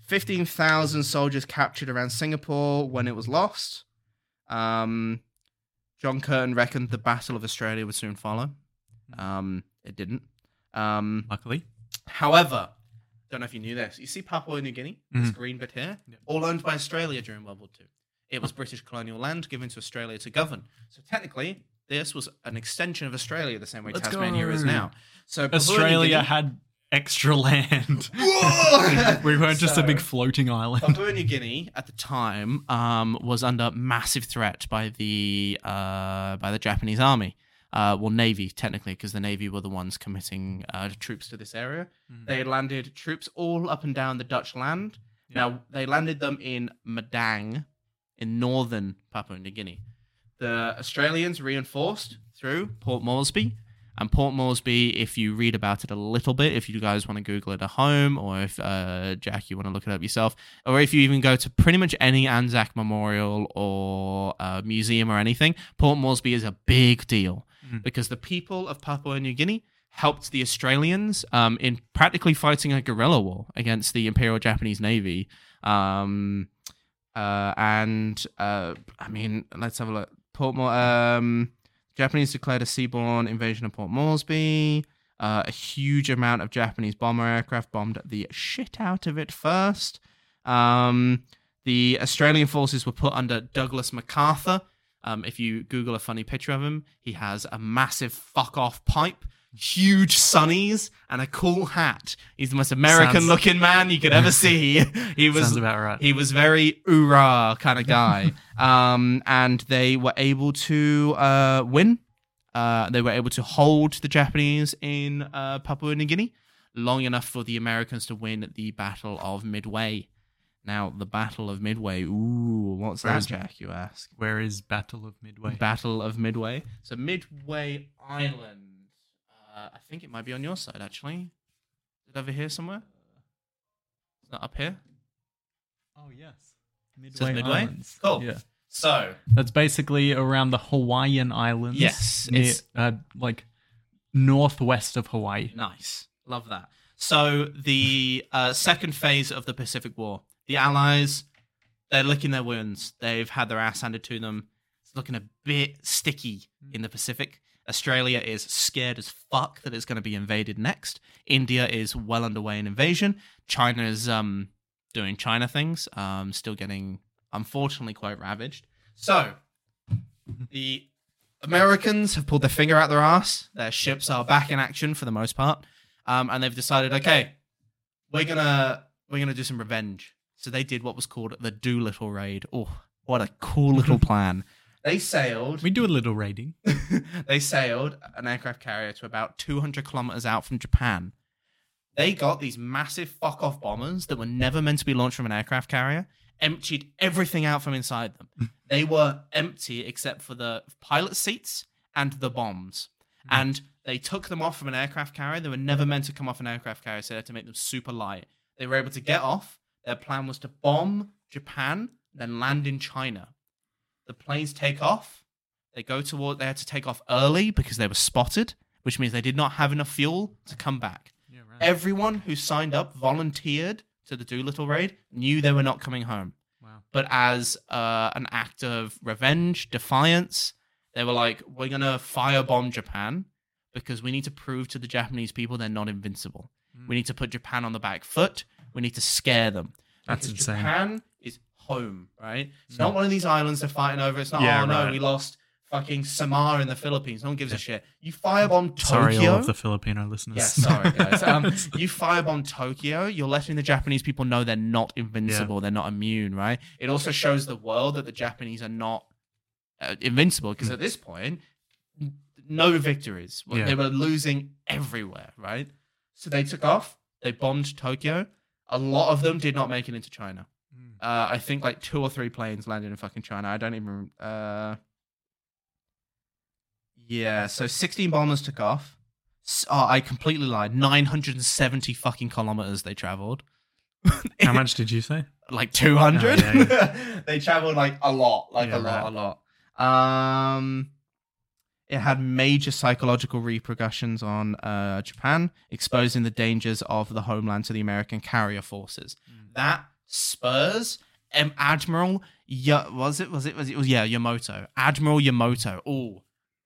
15,000 soldiers captured around Singapore when it was lost. Um, John Curtin reckoned the Battle of Australia would soon follow. Um, it didn't. Um, Luckily. however, don't know if you knew this. You see Papua New Guinea, this Mhm. green bit here, Yeah. all owned by Australia during World War II. It was British colonial land given to Australia to govern. So technically, this was an extension of Australia, the same way Let's Tasmania is now. So Australia Guinea- had extra land. (laughs) We weren't just a big floating island. Papua New Guinea at the time um, was under massive threat by the uh, by the Japanese army, uh, well Navy technically, because the Navy were the ones committing uh, troops to this area. Mhm. They had landed troops all up and down the Dutch land. Yeah. Now they landed them in Madang, in northern Papua New Guinea. The Australians reinforced through Port Moresby. And Port Moresby, if you read about it a little bit, if you guys want to Google it at home, or if uh, Jack, you want to look it up yourself, or if you even go to pretty much any Anzac memorial or uh, museum or anything, Port Moresby is a big deal Mm. because the people of Papua New Guinea helped the Australians um, in practically fighting a guerrilla war against the Imperial Japanese Navy. Um, uh, and uh, I mean, let's have a look. Port um, Japanese declared a seaborne invasion of Port Moresby. Uh, a huge amount of Japanese bomber aircraft bombed the shit out of it first. Um, The Australian forces were put under Douglas MacArthur. Um, if you Google a funny picture of him, he has a massive fuck off pipe, huge sunnies, and a cool hat. He's the most American Sounds- looking man you could ever see. (laughs) He was Sounds about right. he was very oorah kind of guy. (laughs) um, and they were able to uh, win. Uh, they were able to hold the Japanese in uh, Papua New Guinea long enough for the Americans to win the Battle of Midway. Now, the Battle of Midway. Ooh, what's Where that, is- Jack? You ask. Where is Battle of Midway? Battle of Midway. So Midway Island. Uh, I think it might be on your side actually. Is it over here somewhere? Is that up here. oh yes, Says Midway? Cool. Yeah, So that's basically around the Hawaiian Islands. Yes, near, it's- uh, like northwest of Hawaii. Nice. Love that. So the uh, second phase of the Pacific War, the Allies, they're licking their wounds. They've had their ass handed to them. It's looking a bit sticky in the Pacific. Australia is scared as fuck that it's going to be invaded next. India is well underway in invasion. China is um, doing China things, um, still getting, unfortunately, quite ravaged. So the Americans have pulled their finger out their ass. Their ships are back in action for the most part, um, and they've decided, okay, we're gonna we're gonna do some revenge. So they did what was called the Doolittle raid. Oh, what a cool little (laughs) plan! They sailed. We do a little raiding. (laughs) they sailed an aircraft carrier to about 200 kilometers out from Japan. They got these massive fuck off bombers that were never meant to be launched from an aircraft carrier, emptied everything out from inside them. Hmm. they were empty except for the pilot seats and the bombs. Hmm. And they took them off from an aircraft carrier. They were never meant to come off an aircraft carrier, so they had to make them super light. They were able to get off. Their plan was to bomb Japan, then land in China. The planes take off. They go toward. They had to take off early because they were spotted, which means they did not have enough fuel to come back. Yeah, right. Everyone who signed up, volunteered to the Doolittle raid, knew they were not coming home. wow. But as uh, an act of revenge, defiance, they were like, "We're gonna firebomb Japan because we need to prove to the Japanese people they're not invincible. Mm. We need to put Japan on the back foot. We need to scare them. That's Because insane. Japan home, right? It's Mm. not one of these islands they're fighting over. It's not, Yeah, oh no, right. we lost fucking Samar in the Philippines. No one gives a shit. You firebomb Tokyo. Sorry, all of the Filipino listeners. Yeah, sorry (laughs) guys. Um, you firebomb Tokyo, you're letting the Japanese people know they're not invincible, they're not immune, right? It also shows the world that the Japanese are not uh, invincible because at this point, no victories. Well, Yeah. They were losing everywhere, right? So they took off. They bombed Tokyo. A lot of them did not make it into China. Uh, I think like two or three planes landed in fucking China. I don't even. Uh... Yeah, so 16 bombers took off. Oh, I completely lied. 970 fucking kilometers they traveled. (laughs) How much did you say? like 200. Oh, yeah, (laughs) they traveled like a lot, like Yeah, a lot, right. a lot. Um, it had major psychological repercussions on uh, Japan, exposing the dangers of the homeland to the American carrier forces. Mm. That spurs um, Admiral. Ya- was it? Was it? Was it? Was yeah, Yamamoto. Admiral Yamamoto. Oh,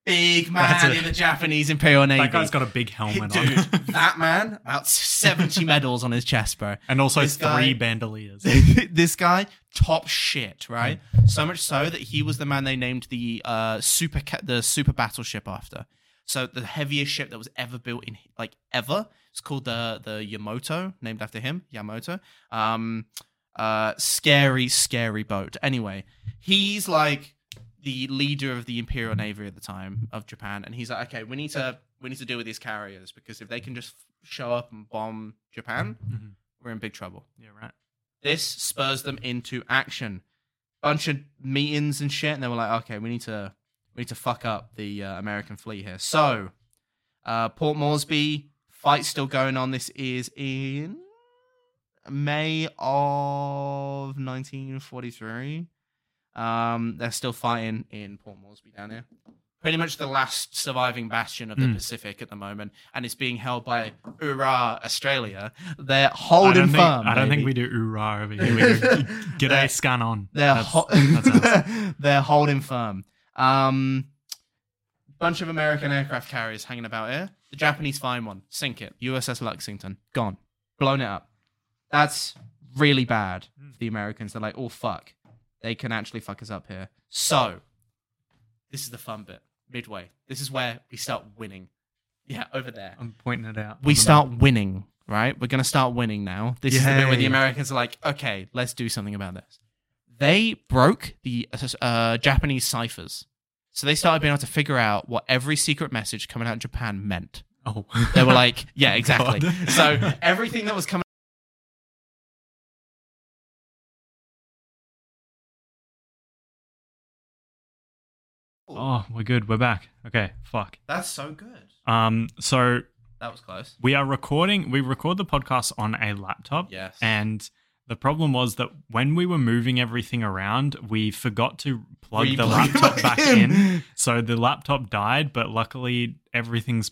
big man a- in the Japanese Imperial Navy. That guy's got a big helmet Dude, on. (laughs) that man, about 70 (laughs) medals on his chest, bro. and also this guy- three bandoliers. (laughs) this guy, top shit, right? So much so that he was the man they named the uh, super the super battleship after. So the heaviest ship that was ever built in like ever. It's called the the Yamamoto, named after him, Yamamoto. Um, uh, scary, scary boat. Anyway, he's like the leader of the Imperial Navy at the time of Japan, and he's like, okay, we need to we need to deal with these carriers because if they can just show up and bomb Japan, Mhm. we're in big trouble. Yeah, right. This spurs them into action. Bunch of meetings and shit, and they were like, okay, we need to we need to fuck up the uh, American fleet here. So, uh, Port Moresby fight still going on. This is in May of 1943. Um, they're still fighting in Port Moresby down here. Pretty much the last surviving bastion of the Mm. Pacific at the moment, and it's being held by Ura Australia. They're I holding think, firm. I don't think we do oorah over here. We (laughs) do g'day scan on. They're That's- ho- that's (laughs) they're holding firm. Um, bunch of American aircraft carriers hanging about here. The Japanese find one, sink it. USS Lexington, gone, blown it up. That's really bad Mm. for the Americans. They're like, oh fuck, they can actually fuck us up here. So this is the fun bit. Midway. This is where we start winning. Yeah, over there. I'm pointing it out. We start winning, right? We're gonna start winning now. This is the bit where the Yay. Americans are like, okay, let's do something about this. They broke the uh, Japanese ciphers. So they started being able to figure out what every secret message coming out of Japan meant. Oh, They were like, yeah, (laughs) exactly. God. So everything that was coming. Oh, we're good. We're back. Okay, fuck. That's so good. Um, so That was close. we are recording. We record the podcast on a laptop. Yes. And the problem was that when we were moving everything around, we forgot to plug the Re-plug laptop back in. So the laptop died, but luckily everything's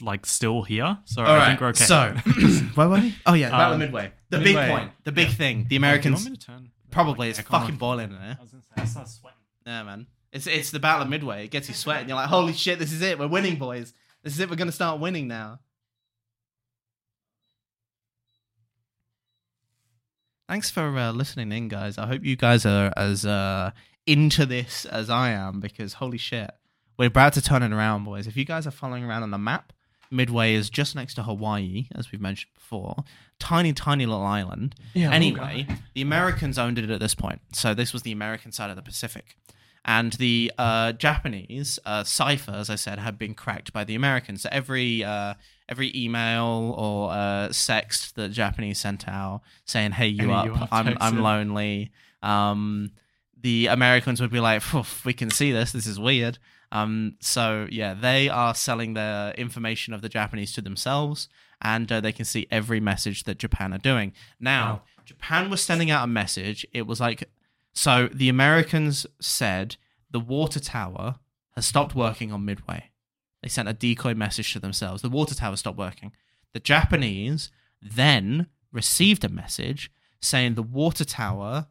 like still here. So I think we're okay. So, (clears throat) (clears throat) where were we? Oh yeah, Battle of Um, Midway. The Midway. big point. The big thing. The Do you Americans. want me to turn? Probably it's aircon on? fucking boiling in there. I was gonna say I start sweating. Yeah, man. It's it's the Battle of Midway. It gets you sweating. You're like, holy shit, this is it. We're winning, boys. This is it. We're gonna start winning now. Thanks for uh, listening in, guys. I hope you guys are as uh, into this as I am because holy shit, we're about to turn it around, boys. If you guys are following around on the map, Midway is just next to Hawaii, as we've mentioned before. Tiny, tiny little island. Yeah. Anyway, the Americans owned it at this point. So this was the American side of the Pacific. And the uh, Japanese uh, cipher, as I said, had been cracked by the Americans. So every uh, every email or uh, sext that Japanese sent out saying, "Hey, you Hey, up? you up, I'm I'm lonely." Um, the Americans would be like, "We can see this. This is weird." Um, so yeah, they are selling the information of the Japanese to themselves, and uh, they can see every message that Japan are doing. Now, Wow. Japan was sending out a message. It was like, so the Americans said the water tower has stopped working on Midway. They sent a decoy message to themselves. The water tower stopped working. The Japanese then received a message saying the water tower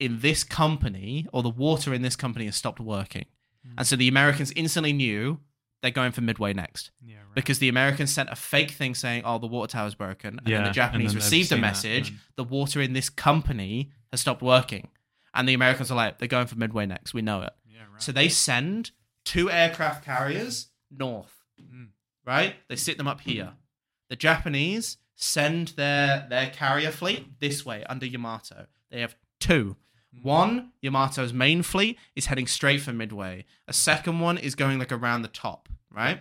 in this company or the water in this company has stopped working. Hmm. And so the Americans instantly knew they're going for Midway next Yeah, right. because the Americans sent a fake thing saying, "Oh, the water tower's broken," and then the Japanese received a seen that, message: "The water in this company has stopped working," and the Americans are like, "They're going for Midway next. We know it." yeah, right. So they send two aircraft carriers north, Mm. right? They sit them up here. The Japanese send their their carrier fleet this way under Yamato. They have two. One, Yamato's main fleet is heading straight for Midway. A second one is going like around the top, right?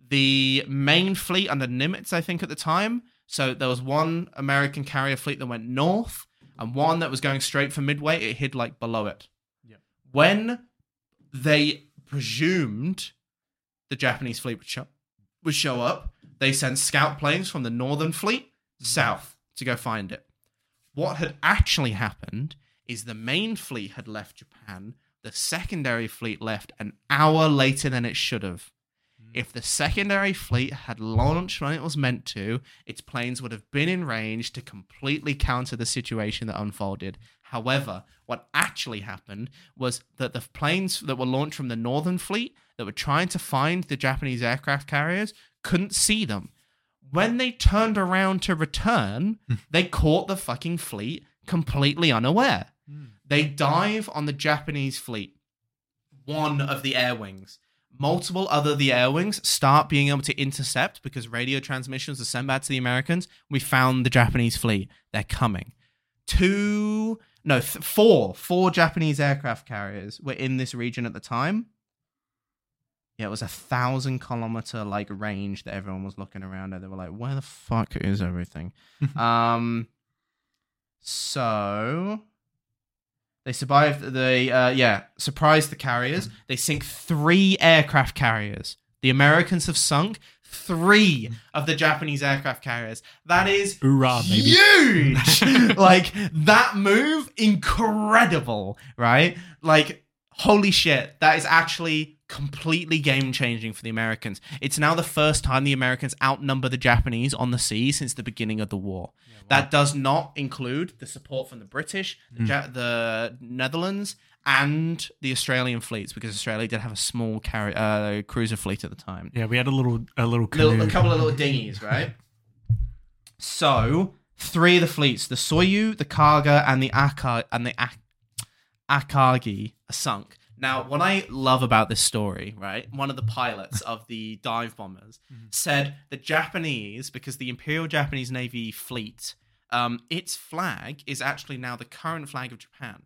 The main fleet under Nimitz, I think, at the time. So there was one American carrier fleet that went north, and one that was going straight for Midway. It hid like below it. Yep. When they presumed the Japanese fleet would show, would show up, they sent scout planes from the northern fleet mm-hmm. south to go find it. What had actually happened is the main fleet had left Japan. The secondary fleet left an hour later than it should have. If the secondary fleet had launched when it was meant to, its planes would have been in range to completely counter the situation that unfolded. However, what actually happened was that the planes that were launched from the northern fleet that were trying to find the Japanese aircraft carriers couldn't see them. When they turned around to return, they caught the fucking fleet completely unaware. Mm. They dive on the Japanese fleet, one of the air wings. Multiple other the air wings start being able to intercept because radio transmissions are sent back to the Americans. We found the Japanese fleet. They're coming. Two, no, th- four, four Japanese aircraft carriers were in this region at the time. Yeah, it was a thousand kilometer like range that everyone was looking around at. They were like, "Where the fuck is everything?" (laughs) um, so they survived. They uh, yeah surprised the carriers. They sink three aircraft carriers. The Americans have sunk three of the Japanese aircraft carriers. That is Hoorah, huge. (laughs) like that move, incredible, right? Like holy shit, that is actually completely game changing for the Americans. It's now the first time the Americans outnumber the Japanese on the sea since the beginning of the war. That does not include the support from the British, the, ja- the Netherlands, and the Australian fleets because Australia did have a small carri- uh, cruiser fleet at the time Yeah, we had a little a little canoe. little, a couple of little dinghies, right? So three of the fleets, the Soryu, the Kaga, and the Aka and the Ak- Akagi, are sunk. Now, what I love about this story, right? One of the pilots of the dive bombers (laughs) Mhm. said the Japanese, because the Imperial Japanese Navy fleet, um, its flag is actually now the current flag of Japan.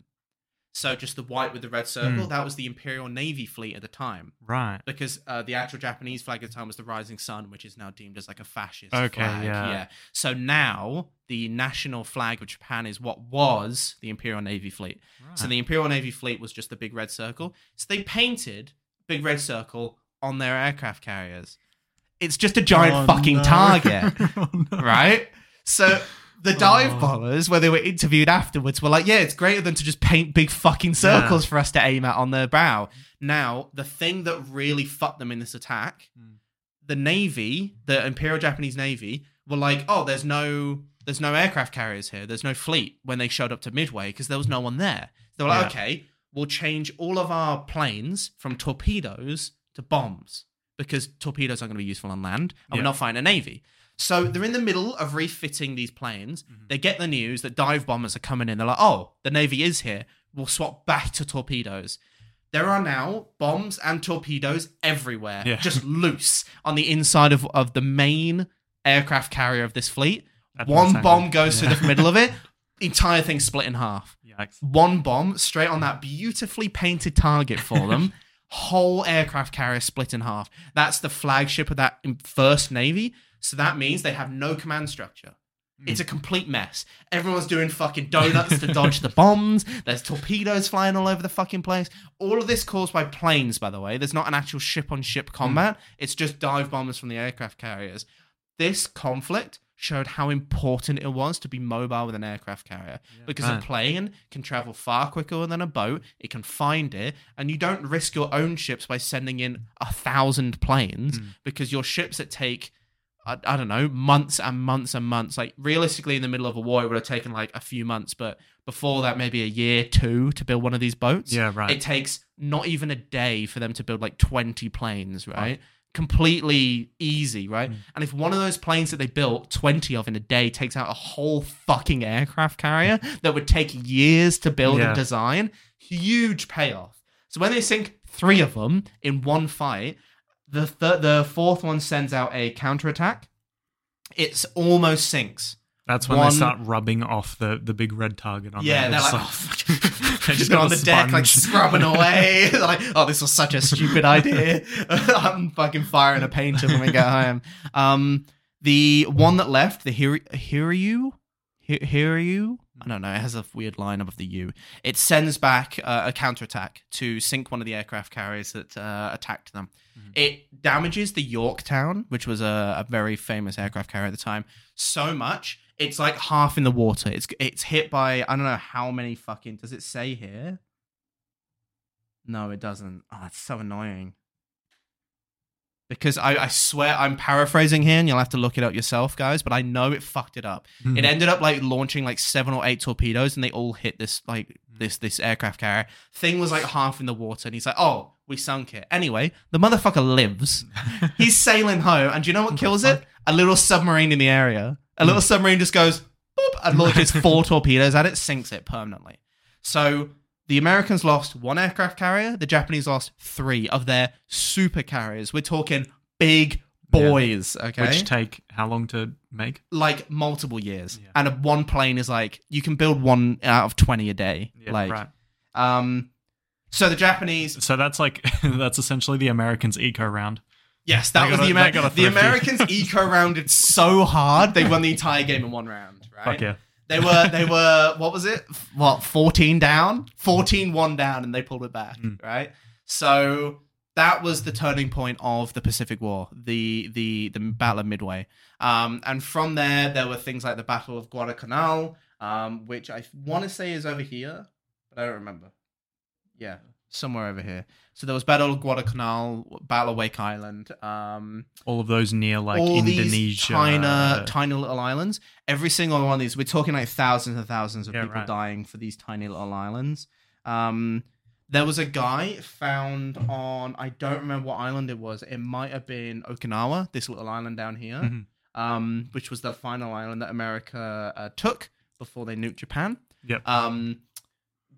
So just the white with the red circle, Hmm. that was the Imperial Navy fleet at the time Right. because uh, the actual Japanese flag at the time was the Rising Sun, which is now deemed as like a fascist Okay, flag. yeah. So now the national flag of Japan is what was the Imperial Navy fleet. So the Imperial Navy fleet was just the big red circle. So they painted big red circle on their aircraft carriers. It's just a giant Oh, fucking no. target, (laughs) Oh, no. right? So the dive Oh. bombers, where they were interviewed afterwards, were like, "Yeah, it's greater than to just paint big fucking circles for us to aim at on their bow." Now, the thing that really fucked them in this attack, Hmm. the Navy, the Imperial Japanese Navy, were like, "Oh, there's no, there's no aircraft carriers here. There's no fleet." When they showed up to Midway, because there was no one there, they were like, Yeah. "Okay, we'll change all of our planes from torpedoes to bombs because torpedoes aren't going to be useful on land, and Yeah. we're not fighting a navy." So they're in the middle of refitting these planes. Mhm. They get the news that dive bombers are coming in. They're like, "Oh, the navy is here. We'll swap back to torpedoes." There are now bombs and torpedoes everywhere, Yeah. just (laughs) loose on the inside of, of the main aircraft carrier of this fleet. One bomb goes Yeah. through the middle of it, (laughs) entire thing split in half. Yikes. One bomb straight on that beautifully painted target for (laughs) them. Whole aircraft carrier split in half. That's the flagship of that first navy. So that means they have no command structure. It's a complete mess. Everyone's doing fucking donuts to dodge the bombs. There's torpedoes flying all over the fucking place. All of this caused by planes, by the way. There's not an actual ship on ship combat. It's just dive bombers from the aircraft carriers. This conflict showed how important it was to be mobile with an aircraft carrier because a plane can travel far quicker than a boat. It can find it, and you don't risk your own ships by sending in a thousand planes Mm. because your ships that take I, I don't know months and months and months. Like realistically, in the middle of a war, it would have taken like a few months, but before that, maybe a year, two to build one of these boats. Yeah, right. It takes not even a day for them to build like 20 planes, right? Completely easy, right? Mm. And if one of those planes that they built 20 of in a day takes out a whole fucking aircraft carrier (laughs) that would take years to build Yeah. and design, huge payoff. So when they sink three of them in one fight, the th- the fourth one sends out a counterattack. It's almost sinks. That's when one- they start rubbing off the, the big red target on Yeah, they're like, oh. (laughs) (laughs) They just got on the deck, like scrubbing (laughs) away. Like, oh, this was such a stupid idea. I'm fucking firing a painter when we get home. Um, the one that left, the Hir- Hiryu, Hi- Hiryu. I don't know. It has a weird line above the U. It sends back uh, a counterattack to sink one of the aircraft carriers that uh, attacked them. Mhm. It damages the Yorktown, which was a, a very famous aircraft carrier at the time, so much it's like half in the water. It's it's hit by I don't know how many fucking. Does it say here? No, it doesn't. Oh, it's so annoying. Because I, I swear I'm paraphrasing here, and you'll have to look it up yourself, guys. But I know it fucked it up. Mhm. It ended up like launching like seven or eight torpedoes, and they all hit this like Mm. this this aircraft carrier. Thing was like half in the water, and he's like, "Oh, we sunk it." Anyway, the motherfucker lives. (laughs) He's sailing home, and do you know what kills it? A little submarine in the area. A little Hmm. submarine just goes boop and launches (laughs) four torpedoes at it, sinks it permanently. So the Americans lost one aircraft carrier. The Japanese lost three of their super carriers. We're talking big boys. Okay, Which take how long to make? like multiple years, Yeah. and a, one plane is like you can build one out of twenty a day. Yeah, like, right. um, so the Japanese, So that's like (laughs) that's essentially the Americans' eco round. yes, that They was the American. The. Americans (laughs) eco rounded so hard they won the entire game in one round. Right? Fuck yeah. They were they were what was it? What 14 down? 14-1 down and they pulled it back, Mm. right? So that was the turning point of the Pacific War, the the the Battle of Midway. Um, and from there there were things like the Battle of Guadalcanal, um, which I want to say is over here, but I don't remember. Yeah, somewhere over here. So there was Battle of Guadalcanal, Battle of Wake Island, um, All of those near like all Indonesia. these tiny, tiny little islands. Every single one of these, we're talking like thousands and thousands of Yeah, people right. dying for these tiny little islands. Um, there was a guy found on, I don't remember what island it was. It might have been Okinawa, this little island down here. Mhm. um, which was the final island that America uh, took before they nuked Japan. Yep. Um,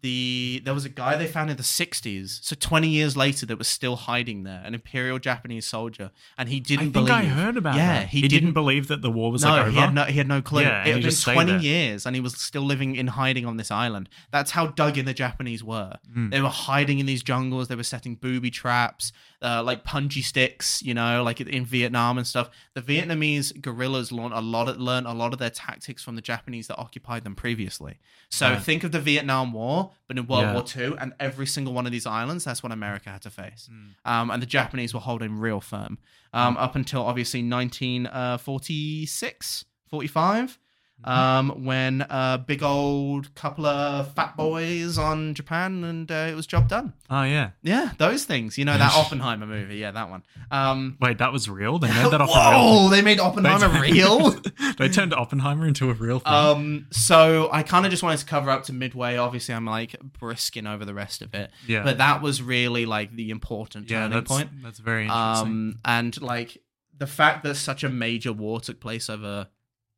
the there was a guy they found in the 60s, so 20 years later, that was still hiding there, an Imperial Japanese soldier, and he didn't think believe. I heard about Yeah, that. he He, didn't didn't- believe that the war was no, like over. he had no, he had no clue. Yeah, it had been 20 years, and he was still living in hiding on this island. That's how dug in the Japanese were. Mm. They were hiding in these jungles. They were setting booby traps, uh, like punji sticks, you know, like in Vietnam and stuff. The Vietnamese guerrillas learned a lot of learned a lot of their tactics from the Japanese that occupied them previously. So Right. think of the Vietnam War, but in World Yeah. War II, and every single one of these islands, that's what America had to face. Mm. Um, and the Japanese were holding real firm um, up until obviously 1946, 45, um, when a big old couple of fat boys on Japan and uh, it was job done. Oh yeah. Yeah, those things. You know, that Oppenheimer movie. Yeah, that one. Um, (laughs) Wait, that was real. They made that up. for real. whoa, they made Oppenheimer They- real. (laughs) they turned Oppenheimer into a real thing. Um, so I kind of just wanted to cover up to midway. Obviously, I'm like brisking over the rest of it, yeah. but that was really like the important yeah, turning that's point. that's very interesting. Um, and like the fact that such a major war took place over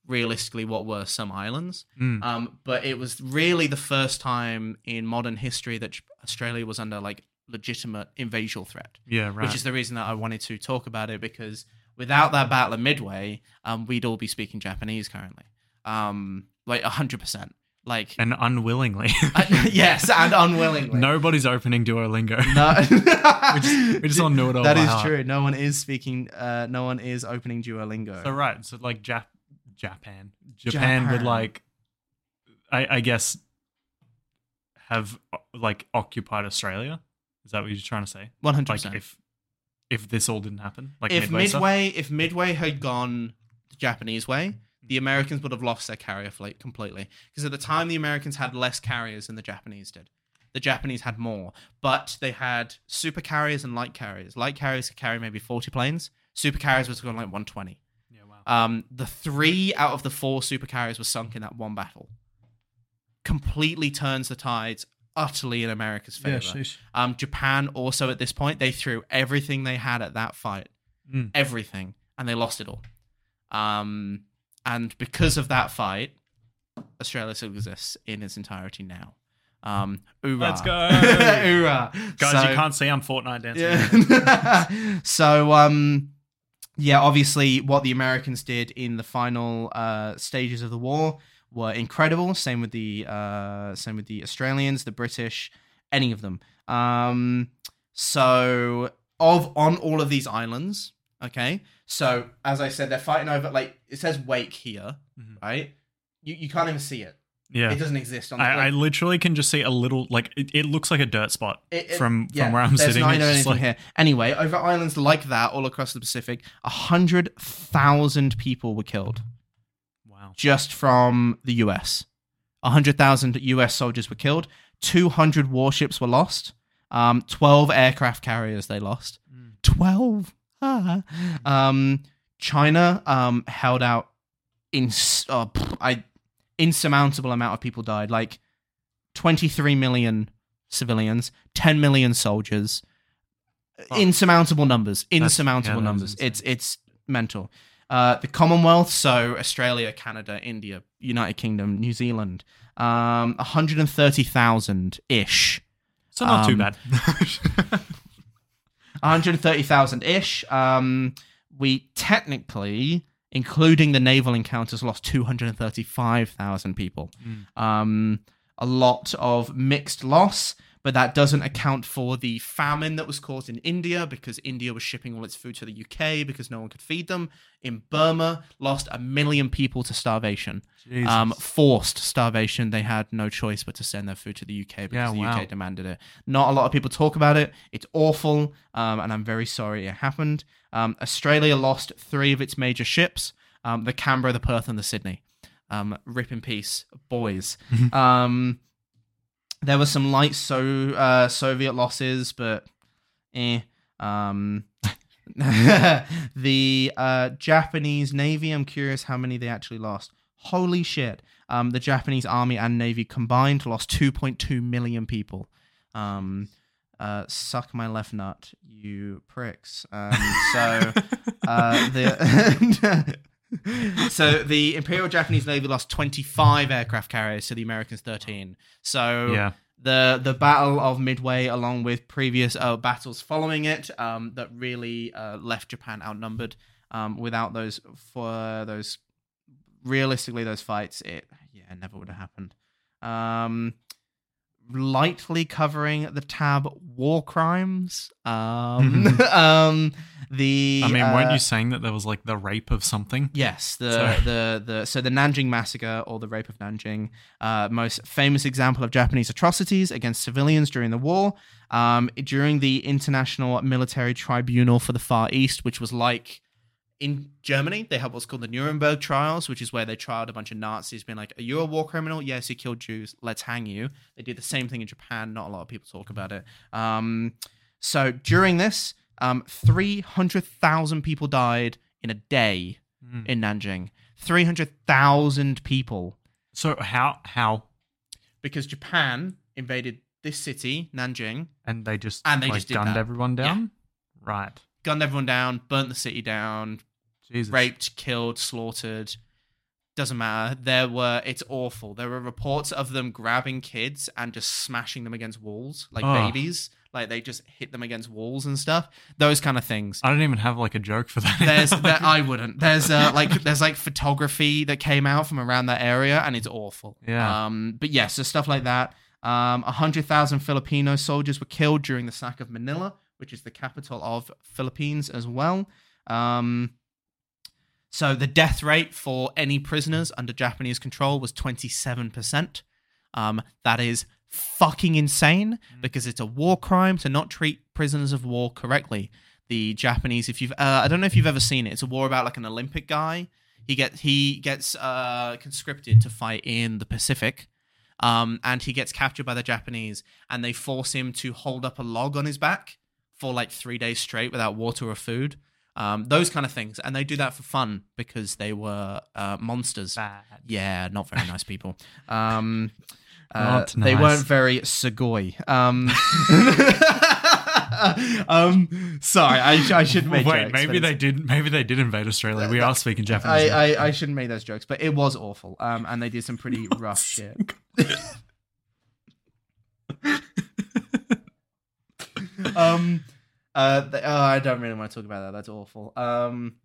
realistically what were some islands. Mm. Um, but it was really the first time in modern history that Australia was under like legitimate invasion threat, yeah, right. which is the reason that I wanted to talk about it because without that battle of Midway, um, we'd all be speaking Japanese currently. Um, like hundred percent. Like and unwillingly. (laughs) yes, and unwillingly. Nobody's opening Duolingo. No, (laughs) we just, we just all know it all. That is heart. true. No one is speaking. Uh, no one is opening Duolingo. So right, so like Jap- Japan, Japan, would like, I, I guess, have like occupied Australia. Is that what you're trying to say? One hundred percent. if if this all didn't happen, like If Midway? Midway, if Midway had gone the Japanese way, the Americans would have lost their carrier fleet completely. Because at the time, the Americans had less carriers than the Japanese did. The Japanese had more, but they had super carriers and light carriers. Light carriers could carry maybe forty planes. Super carriers was going like one twenty. yeah, wow. Um, the three out of the four super carriers were sunk in that one battle. Completely turns the tides utterly in America's favor. um, Japan also at this point they threw everything they had at that fight, Mm. everything, and they lost it all. Um, and because of that fight, Australia still exists in its entirety now. Um. Let's go. (laughs) hoorah. Guys, So- you can't see I'm Fortnite dancing. yeah. (laughs) so um yeah, obviously what the Americans did in the final uh stages of the war were incredible. Same with the uh same with the Australians, the British, any of them. Um so of on all of these islands, okay? So as I said, they're fighting over like it says wake here, Mhm. right? You you can't even see it. Yeah. It doesn't exist on the I, I literally can just see a little like it, it looks like a dirt spot It- it- from yeah, from where I'm sitting. It's anything like, here. Anyway, over islands like that, all across the Pacific, a hundred thousand people were killed wow. just from the U.S. A hundred thousand U.S. soldiers were killed. Two hundred warships were lost. Um, Twelve aircraft carriers they lost. Mm. Twelve. Ah. Um, China um held out in uh, I insurmountable amount of people died. Like twenty three million civilians, ten million soldiers. Fuck. Insurmountable numbers. Insurmountable is numbers. insane. It's it's mental. Uh, the Commonwealth, so Australia, Canada, India, United Kingdom, New Zealand, um, 130,000 ish. So not too Um, bad. (laughs) 130,000 ish. Um, we technically, including the naval encounters, lost 235,000 people. Mm. Um, a lot of mixed loss, but that doesn't account for the famine that was caused in India because India was shipping all its food to the UK because no one could feed them. In Burma, lost a million people to starvation. Um, forced starvation. They had no choice but to send their food to the UK because Yeah, the wow. UK demanded it. Not a lot of people talk about it. It's awful, um, and I'm very sorry it happened. Um, Australia lost three of its major ships: um, the Canberra, the Perth, and the Sydney. Um, rip in peace, boys. (laughs) there were some light so uh, Soviet losses, but eh. Um, (laughs) the uh, Japanese Navy. I'm curious how many they actually lost. Holy shit! Um, the Japanese Army and Navy combined lost 2.2 million people. Um, uh, suck my left nut, you pricks. Um, so uh, the (laughs) (laughs) so the Imperial Japanese Navy lost 25 aircraft carriers to the Americans 13. So Yeah. the the Battle of Midway, along with previous uh, battles following it, um, that really uh, left Japan outnumbered. Um, without those for those realistically those fights, it yeah never would have happened. Um, lightly covering the tab war crimes. Um, (laughs) um, the I mean, weren't uh, you saying that there was like the rape of something? Yes, the So- the the so the Nanjing massacre or the rape of Nanjing, uh, most famous example of Japanese atrocities against civilians during the war. Um, during the International Military Tribunal for the Far East, which was like in Germany, they have what's called the Nuremberg trials, which is where they tried a bunch of Nazis, being like, "Are you a war criminal? Yes, you killed Jews. Let's hang you." They did the same thing in Japan. Not a lot of people talk about it. Um, so during this, um, three hundred thousand people died in a day Mm. in Nanjing. 300,000 people So how how because Japan invaded this city, Nanjing, and they just And they like, just gunned that. everyone down? Right. gunned everyone down, burnt the city down, Jesus. raped, killed, slaughtered. Doesn't matter. There were, it's awful. There were reports of them grabbing kids and just smashing them against walls, like Ugh. babies. Like they just hit them against walls and stuff. Those kind of things. I don't even have like a joke for that. There's, (laughs) there, I wouldn't. There's uh, like, there's like photography that came out from around that area, and it's awful. Yeah. Um, but yes, so stuff like that. Um, hundred thousand Filipino soldiers were killed during the sack of Manila, which is the capital of Philippines as well. Um, so the death rate for any prisoners under Japanese control was twenty seven percent. Um, that is fucking insane because it's a war crime to not treat prisoners of war correctly. The Japanese, if you've, uh, I don't know if you've ever seen it. It's a war about like an Olympic guy. He gets he gets uh, conscripted to fight in the Pacific, um, and he gets captured by the Japanese, and they force him to hold up a log on his back for like three days straight without water or food. Um, those kind of things, and they do that for fun because they were uh, monsters. Bad. Yeah, not very nice people. Um, uh, Not They weren't very Sugoi. Um, (laughs) um, sorry, I, I shouldn't make Wait, jokes, maybe they did. Maybe they did invade Australia. We are speaking Japanese. I, I, I shouldn't make those jokes, but it was awful. Um, and they did some pretty (laughs) rough shit. (laughs) um, uh, th- oh, I don't really want to talk about that. That's awful. Um,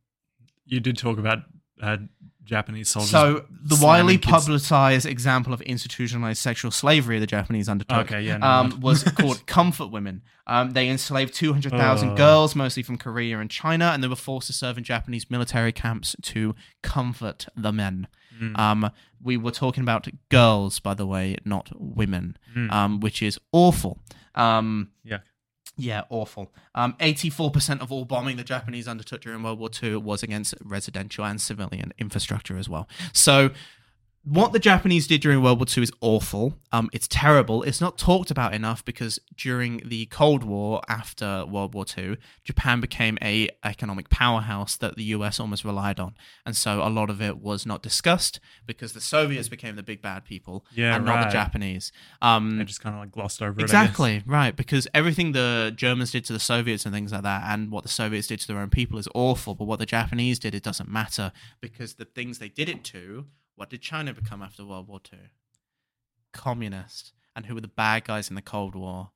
you did talk about uh, Japanese soldiers. so the widely publicized example of institutionalized sexual slavery the Japanese undertook Okay, yeah, no, um, was (laughs) called comfort women. Um, they enslaved 200,000 Oh. girls, mostly from Korea and China, and they were forced to serve in Japanese military camps to comfort the men. Mm. Um, we were talking about girls, by the way, not women, Mm. um, which is awful. Um, Yuck. Yeah, awful. Um, 84% of all bombing the Japanese undertook during World War II was against residential and civilian infrastructure as well. So, what the Japanese did during World War II is awful. Um, it's terrible. It's not talked about enough because during the Cold War after World War II, Japan became a economic powerhouse that the US almost relied on, and so a lot of it was not discussed because the Soviets became the big bad people Yeah, and not the right. Japanese. Um, I just kind of like glossed over it. Exactly, right. Because everything the Germans did to the Soviets and things like that, and what the Soviets did to their own people is awful. But what the Japanese did, it doesn't matter because the things they did it to, what did China become after World War II? Communist. And who were the bad guys in the Cold War?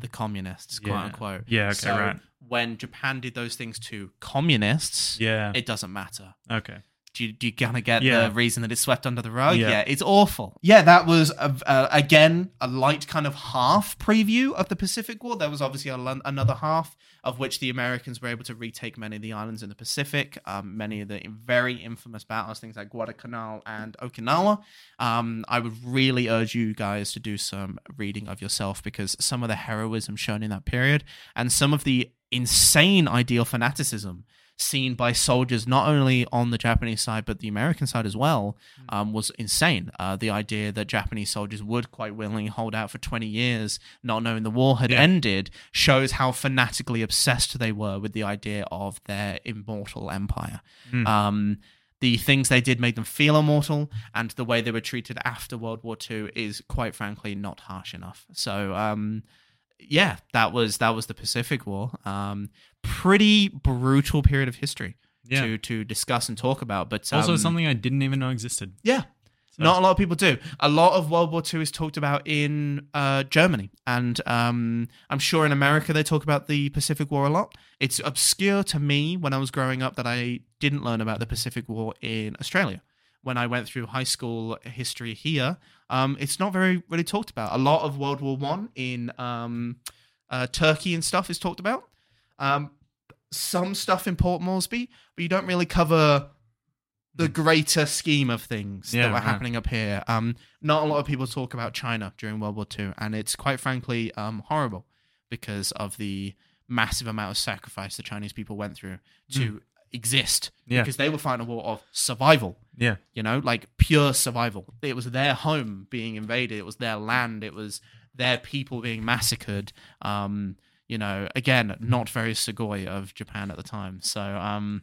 The communists, quote Yeah. unquote. Yeah, okay, so right. when Japan did those things to communists, Yeah. it doesn't matter okay. Do you, do you kind of get Yeah. the reason that it's swept under the rug? Yeah. Yeah, it's awful. Yeah, that was a, uh, again a light kind of half preview of the Pacific War. There was obviously a, another half of which the Americans were able to retake many of the islands in the Pacific. Um, many of the very infamous battles, things like Guadalcanal and Okinawa. Um, I would really urge you guys to do some reading of yourself because some of the heroism shown in that period and some of the insane ideal fanaticism seen by soldiers not only on the Japanese side but the American side as well um, was insane. Uh, the idea that Japanese soldiers would quite willingly hold out for 20 years, not knowing the war had Yeah. ended, shows how fanatically obsessed they were with the idea of their immortal empire. Mm. Um, the things they did made them feel immortal, and the way they were treated after World War II is quite frankly not harsh enough. So, um, yeah, that was that was the Pacific War. Um, pretty brutal period of history. Yeah. to to discuss and talk about. But also um, something I didn't even know existed. yeah. So- Not a lot of people do. A lot of World War II is talked about in uh, Germany, and um, I'm sure in America they talk about the Pacific War a lot. It's obscure to me when I was growing up that I didn't learn about the Pacific War in Australia. When I went through high school history here, um, it's not very really talked about. A lot of World War One in um, uh, Turkey and stuff is talked about. Um, some stuff in Port Moresby, but you don't really cover the greater scheme of things Yeah, that were right. happening up here. Um, not a lot of people talk about China during World War II, and it's quite frankly um, horrible because of the massive amount of sacrifice the Chinese people went through to exist. Hmm. Yeah. Because they were fighting a war of survival Yeah. you know, like pure survival. It was their home being invaded. It was their land. It was their people being massacred. Um, you know, again, not very Sugoi of Japan at the time. So, um,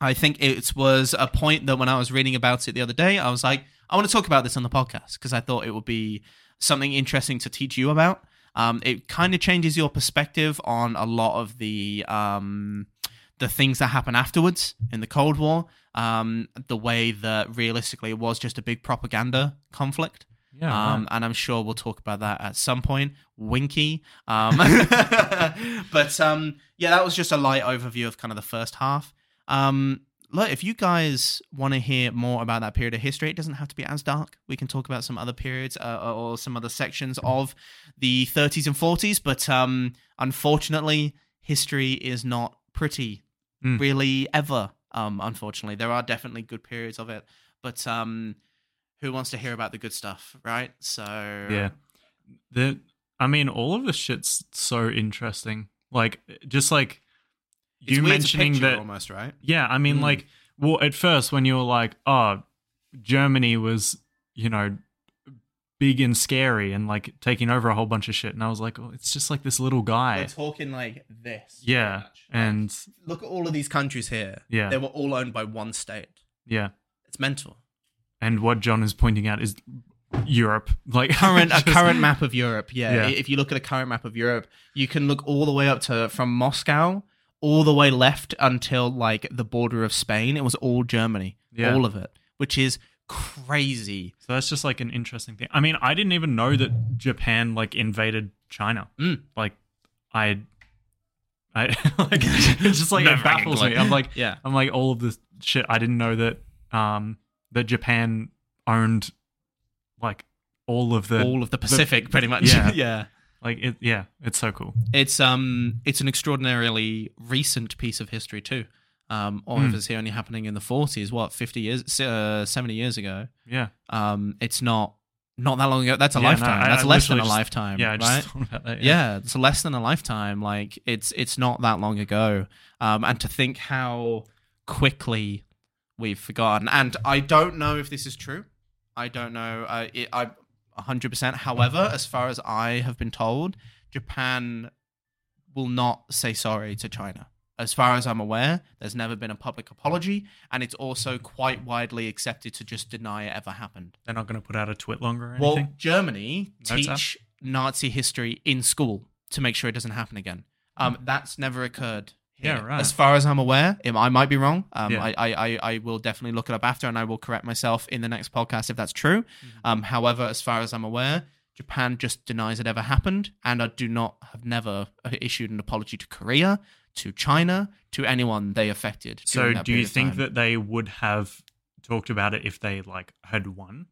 I think it was a point that when I was reading about it the other day, I was like, I want to talk about this on the podcast because I thought it would be something interesting to teach you about. Um, it kind of changes your perspective on a lot of the um, the things that happen afterwards in the Cold War. Um, the way that realistically it was just a big propaganda conflict. Yeah. Um, and I'm sure we'll talk about that at some point. Winky. Um, (laughs) (laughs) but um, yeah, that was just a light overview of kind of the first half. Um, look, if you guys want to hear more about that period of history, it doesn't have to be as dark. We can talk about some other periods uh, or some other sections of the 30s and 40s. But um, unfortunately, history is not pretty, Mm. really, ever. Um, unfortunately, there are definitely good periods of it. But um, who wants to hear about the good stuff, right? So Yeah. The I mean, all of this shit's so interesting. Like just like you mentioning that almost right. Yeah, I mean Mm. like well at first when you were like, oh, Germany was, you know, big and scary and like taking over a whole bunch of shit and I was like, oh, it's just like this little We're guy. talking like this. Yeah. much. Like, And look at all of these countries here. Yeah. They were all owned by one state. yeah. It's mental. And what Jon is pointing out is Europe. Like (laughs) Current a current map of Europe. Yeah. Yeah. If you look at a current map of Europe, you can look all the way up to from Moscow all the way left until like the border of Spain. It was all Germany. Yeah. All of it. Which is crazy. So that's just like an interesting thing. I mean, I didn't even know that Japan like invaded China. Mm. Like, I, I (laughs) like it's just like it baffles me. I'm like, Yeah. I'm like all of this shit. I didn't know that um that Japan owned like all of the all of the Pacific, pretty much. yeah. (laughs) yeah. like it. Yeah, it's so cool. It's um it's an extraordinarily recent piece of history too. Um, or Hmm. if it's only happening in the 40s, what 50 years, uh, 70 years ago. Yeah, Um, it's not not that long ago. That's a Yeah, no, lifetime. I- That's I less than a just- lifetime. yeah. Right? (laughs) that. yeah. it's less than a lifetime. Like it's it's not that long ago. Um, and to think how quickly we've forgotten. And I don't know if this is true. I don't know. Uh, it, I 100%. However, as far as I have been told, Japan will not say sorry to China. As far as I'm aware, there's never been a public apology, and it's also quite widely accepted to just deny it ever happened. They're not going to put out a twit longer or Well, anything. Germany Notes up? teach Nazi history in school to make sure it doesn't happen again. Um, that's never occurred. here. Yeah, right. As far as I'm aware, I might be wrong. Um, Yeah. I, I, I, will definitely look it up after, and I will correct myself in the next podcast if that's true. Mm-hmm. Um, however, as far as I'm aware, Japan just denies it ever happened, and I do not have never issued an apology to Korea, to China, to anyone they affected. So, do you think that they would have talked about it if they like had won?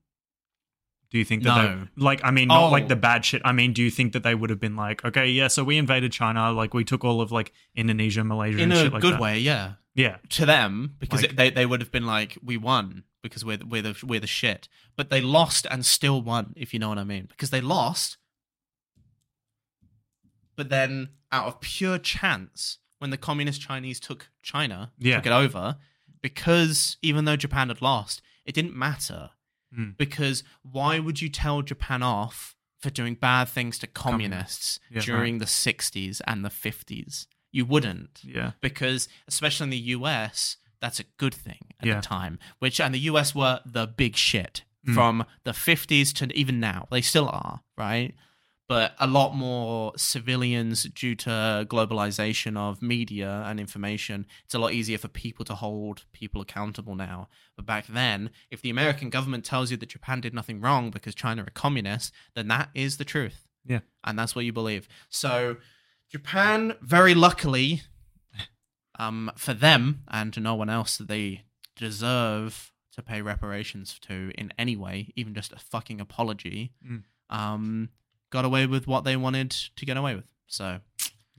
Do you think that No. they like? I mean, not Oh. like the bad shit. I mean, do you think that they would have been like, okay, yeah, so we invaded China, like we took all of like Indonesia, Malaysia, in and a shit like good that. way? Yeah. Yeah, to them because Like- it, they they would have been like we won because we're we're the we're the shit, but they lost and still won if you know what I mean because they lost, but then out of pure chance when the communist Chinese took China Yeah. took it over because even though Japan had lost it didn't matter Mm. because why would you tell Japan off for doing bad things to communists Yeah, during the 60s and the 50s you wouldn't yeah, because especially in the US, that's a good thing at Yeah. the time. Which and the US were the big shit Mm. from the 50s to even now. They still are, right? But a lot more civilians due to globalization of media and information. It's a lot easier for people to hold people accountable now. But back then, if the American government tells you that Japan did nothing wrong because China are communists, then that is the truth. Yeah. And that's what you believe. So Japan, very luckily, um, for them and to no one else they deserve to pay reparations to in any way, even just a fucking apology, Mm. um, got away with what they wanted to get away with. So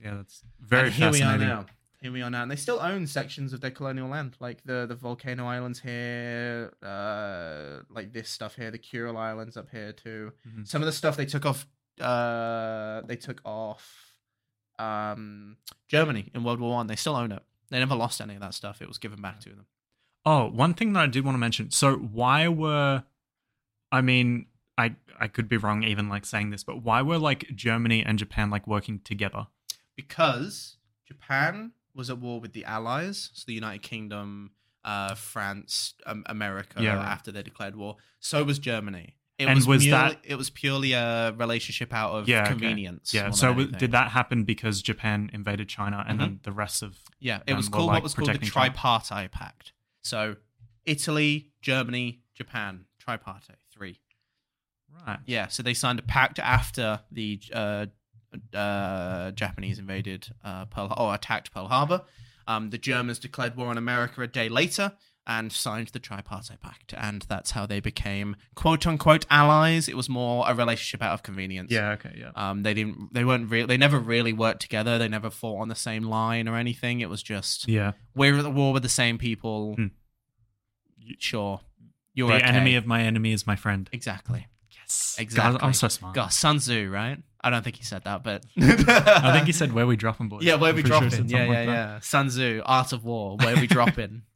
Yeah, that's very and here we are now. Here we are now, and they still own sections of their colonial land, like the the volcano islands here, uh, like this stuff here, the Kuril Islands up here too. Mhm. Some of the stuff they took off, uh, they took off, um, Germany in World War One. They still own it. They never lost any of that stuff. It was given back to them. Oh, one thing that I did want to mention. So, why were, I mean, I I could be wrong even like saying this, but why were like Germany and Japan like working together? because Japan was at war with the Allies, so the United Kingdom, uh, France, um, America. Yeah, right. After they declared war, so was Germany. It And was purely, that- It was purely a relationship out of Yeah, okay. convenience. Yeah. So, anything. did that happen because Japan invaded China and then the rest of? Yeah, it was called like, what was called the protecting China? Tripartite Pact. So Italy, Germany, Japan, Tripartite. Right. Yeah, so they signed a pact after the uh, uh, Japanese invaded uh, Pearl or attacked Pearl Harbor. Um, the Germans declared war on America a day later and signed the Tripartite Pact, and that's how they became quote unquote allies. It was more a relationship out of convenience. Yeah. Okay. Yeah. Um, they didn't. They weren't real. They never really worked together. They never fought on the same line or anything. It was just Yeah. we're at the war with the same people. Hmm. Sure, you're the okay. enemy of my enemy is my friend. exactly. Yes. Exactly. God, I'm so smart. God, Sun Tzu, right? I don't think he said that, but (laughs) I think he said where we dropping, boys. Yeah, where I'm we pretty sure drop in. said Yeah, something yeah, like that. yeah. Sun Tzu, Art of War, where we drop in. (laughs)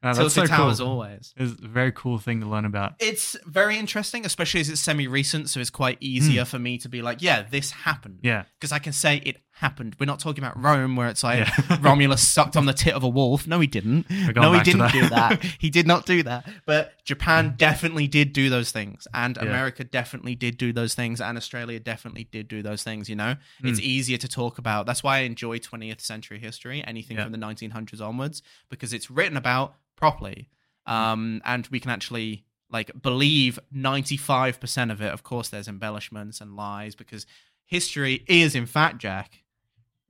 Ah, that's Tilted so Towers cool. always. It's a very cool thing to learn about. It's very interesting, especially as it's semi-recent, so it's quite easier for me to be like, yeah, this happened. Yeah. Because I can say it happened. We're not talking about Rome, where it's like Yeah. (laughs) Romulus sucked on the tit of a wolf. No, he didn't. No, he didn't that. do that. (laughs) he did not do that. But Japan definitely did do those things, and Yeah. America definitely did do those things, and Australia definitely did do those things. You know, Hmm. it's easier to talk about. That's why I enjoy 20th century history, anything Yeah. from the 1900s onwards, because it's written about properly, um, and we can actually like believe 95% of it. Of course, there's embellishments and lies because history is, in fact, Jack,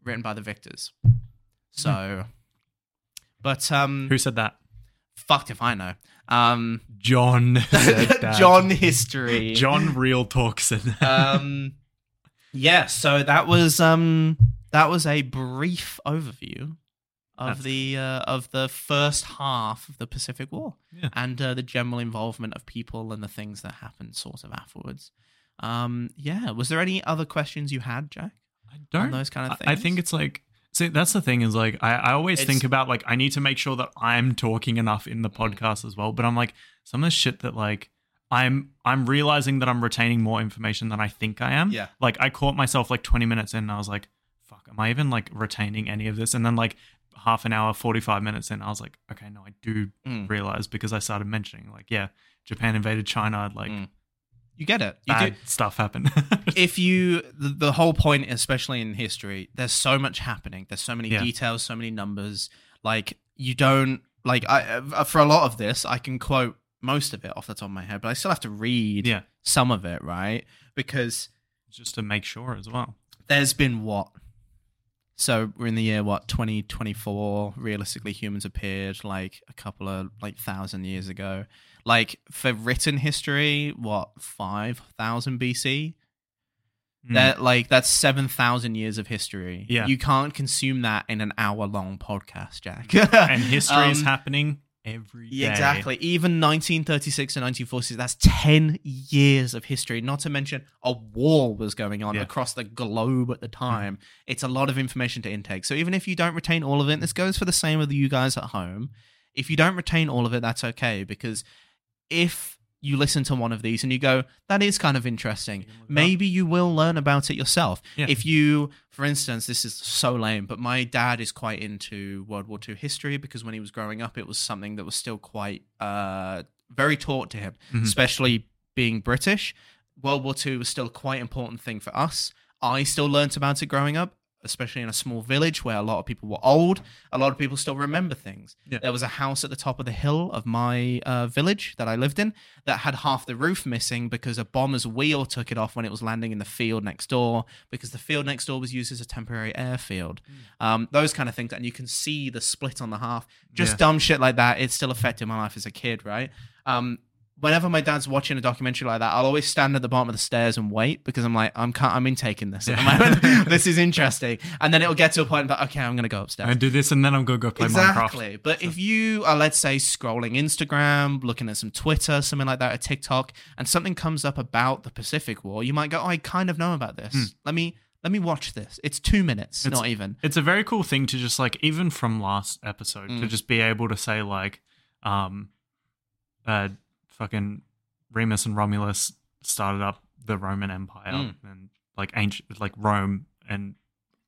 written by the victors. So, but um, Who said that? fucked if I know. Um, Jon (laughs) said that. Jon history. Jon Real Talk said that. um, yeah. So that was um that was a brief overview of That's- the uh, of the first half of the Pacific War Yeah. and uh, the general involvement of people and the things that happened sort of afterwards. Um, yeah. Was there any other questions you had, Jack? I don't. those kind of I- I think it's like. See, that's the thing is like I, I always It's- think about like I need to make sure that I'm talking enough in the Mm. podcast as well. But I'm like some of the shit that like I'm I'm realizing that I'm retaining more information than I think I am. Yeah. Like I caught myself like 20 minutes in and I was like, fuck, am I even like retaining any of this? And then like half an hour, 45 minutes in, I was like, okay, no, I do Mm. realize because I started mentioning like, yeah, Japan invaded China, like Mm. You get it. You bad do. stuff happen. (laughs) if you the, the whole point especially in history there's so much happening there's so many Yeah. details so many numbers like you don't like i uh, for a lot of this i can quote most of it off the top of my head but i still have to read yeah. some of it right because Just to make sure as well. there's been what so we're in the year what 2024 realistically humans appeared like a couple of like thousand years ago. Like for written history what 5000 bc Mm. that like that's 7000 years of history. Yeah. you can't consume that in an hour long podcast jack. And history is (laughs) Um, happening every yeah, exactly. Even 1936 and 1946, that's 10 years of history. Not to mention a war was going on Yeah. across the globe at the mm-hmm. time. It's a lot of information to intake. So even if you don't retain all of it, this goes for the same with you guys at home. If you don't retain all of it, that's okay because if you listen to one of these and you go, that is kind of interesting. Maybe you will learn about it yourself. Yeah. If you, for instance, this is so lame, but my dad is quite into World War II history because when he was growing up, it was something that was still quite uh, very taught to him, Mhm. especially being British. World War II was still quite important thing for us. I still learnt about it growing up, especially in a small village where a lot of people were old. A lot of people still remember things. Yeah. There was a house at the top of the hill of my uh, village that I lived in that had half the roof missing because a bomber's wheel took it off when it was landing in the field next door because the field next door was used as a temporary airfield. Um, those kind of things. And you can see the split on the half. Just Yeah. dumb shit like that. It still affected my life as a kid, right? Um, whenever my dad's watching a documentary like that, I'll always stand at the bottom of the stairs and wait because I'm like, I'm can't, I'm intaking this. at the moment. this is interesting, and then it'll get to a point that okay, I'm gonna go upstairs. and do this and then I'm gonna go play Exactly. Minecraft. But if you are, let's say, scrolling Instagram, looking at some Twitter, something like that, or TikTok, and something comes up about the Pacific War, you might go, oh, I kind of know about this. Hmm. Let me let me watch this. It's two minutes, It's- not even. It's a very cool thing to just like even from last episode to Mm. just be able to say like um uh fucking Remus and Romulus started up the Roman Empire Mm. and like ancient like Rome and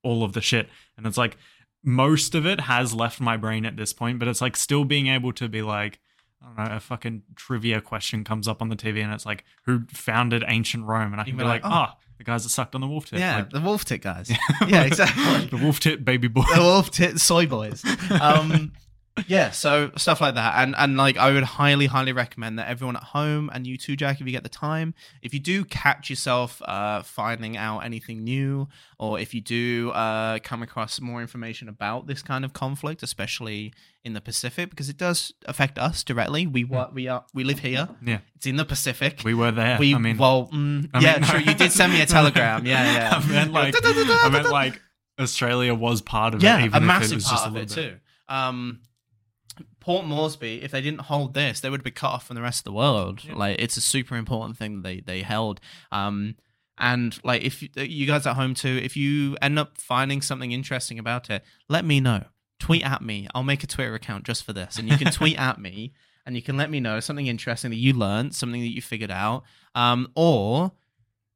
all of the shit and it's like most of it has left my brain at this point but it's like still being able to be like I don't know, a fucking trivia question comes up on the TV and it's like, who founded ancient Rome? And I can be be like, like, oh, the guys that sucked on the wolf tip. yeah, Like, the wolf tit guys. (laughs) yeah, exactly. the wolf tit baby boy. the wolf tit soy boys. (laughs) Um, yeah, so stuff like that, and and like I would highly, highly recommend that everyone at home and you too, Jack, if you get the time, if you do catch yourself uh, finding out anything new, or if you do uh, come across more information about this kind of conflict, especially in the Pacific, because it does affect us directly. We wa- we are we live here. Yeah. It's in the Pacific. We were there. We I mean, well, mm, I yeah, mean- true. You did send me a (laughs) telegram. Yeah, yeah. I meant like, (laughs) I meant like Australia was part of it. yeah, even a massive was part just a of it too. Um, Port Moresby, if they didn't hold this, they would be cut off from the rest of the world. Yeah. Like it's a super important thing that they they held. Um, and like if you, you guys at home too, if you end up finding something interesting about it, let me know. Tweet at me. I'll make a Twitter account just for this, and you can (laughs) tweet at me, and you can let me know something interesting that you learned, something that you figured out, um, or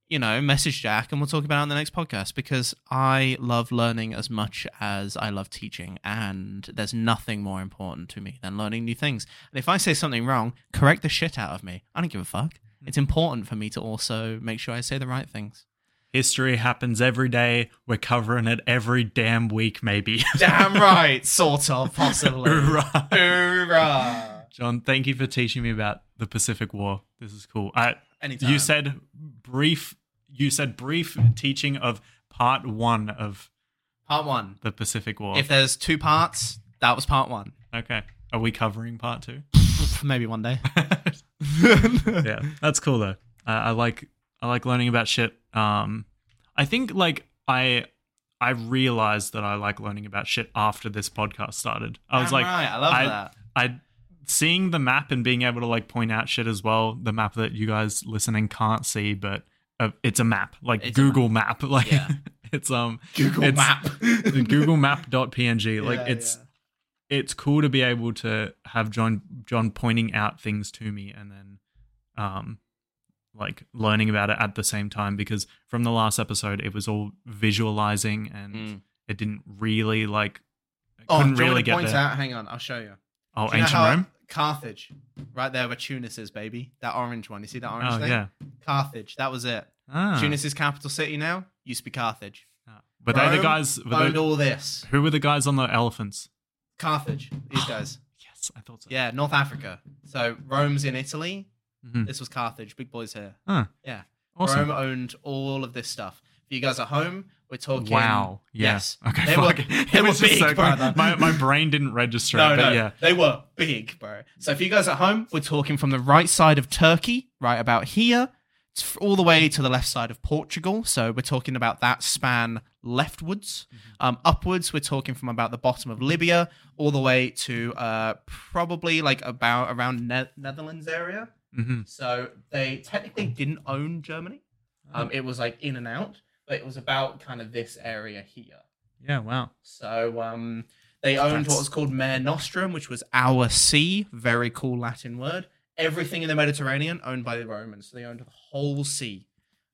you know, message Jack and we'll talk about it on the next podcast because I love learning as much as I love teaching. And there's nothing more important to me than learning new things. And if I say something wrong, correct the shit out of me. I don't give a fuck. Hmm. It's important for me to also make sure I say the right things. History happens every day. We're covering it every damn week, maybe. (laughs) Damn right. Sort of, possibly. (laughs) Hoorah. Hoorah. Jon, thank you for teaching me about the Pacific War. This is cool. I, Anytime. you said brief. You said brief teaching of part one of part one. the Pacific War. If there's two parts, that was part one. okay, are we covering part two? (laughs) Maybe one day. (laughs) yeah, (laughs) that's cool though. Uh, I like I like learning about shit. Um, I think like I I realized that I like learning about shit after this podcast started. I was Damn like, right. I love I- that. I seeing the map and being able to like point out shit as well. The map that you guys listening can't see, but uh, it's a map, like It's Google map. (laughs) Like Yeah. it's um Google it's- Map. (laughs) Google Map.png. Like Yeah, it's yeah. it's cool to be able to have Jon Jon pointing out things to me and then um like learning about it at the same time because from the last episode it was all visualizing and Mm. it didn't really like Oh, couldn't do really get point there. out? Hang on, I'll show you. Oh, Do you know ancient how- Rome? Carthage, right there where Tunis is, baby. That orange one. You see that orange Oh thing? yeah. Carthage. That was it. Ah. is capital city now used to be Carthage. Ah. But they're the guys were Owned the, all this. who were the guys on the elephants? Carthage. These (gasps) guys. Yes, I thought so. Yeah, North Africa. So Rome's in Italy. Mhm. This was Carthage. Big boys here. Huh. Yeah. Awesome. Rome owned all of this stuff. For you guys at home, we're talking. Wow. Yeah. Yes. Okay. They fuck. (laughs) were, It they were big, so brother. My my brain didn't register No, it, but no, yeah. they were big, bro. So if you guys at home, we're talking from the right side of Turkey, right about here, all the way to the left side of Portugal. So we're talking about that span leftwards. Mm-hmm. Um, upwards, we're talking from about the bottom of Libya all the way to uh, probably like about around ne- Netherlands area. hmm So they technically didn't own Germany. Um, it was like in and out, but it was about kind of this area here. Yeah, wow. So um, they owned That's- what was called Mare Nostrum, which was our sea. Very cool Latin word. Everything in the Mediterranean owned by the Romans. So they owned the whole sea.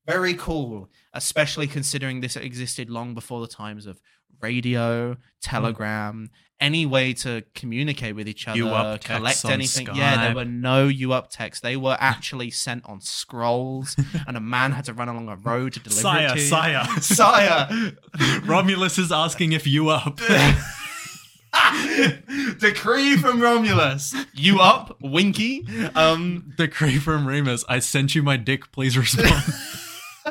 Very cool, especially considering this existed long before the times of radio, telegram, any way to communicate with each other, You up collect anything. Yeah, there were no you up texts. They were actually (laughs) sent on scrolls, and a man had to run along a road to deliver it Sire, to you. sire, (laughs) Sire, (laughs) Romulus is asking if you up. decree from Romulus. You up, Winky? Um, Decree from Remus. I sent you my dick. Please respond.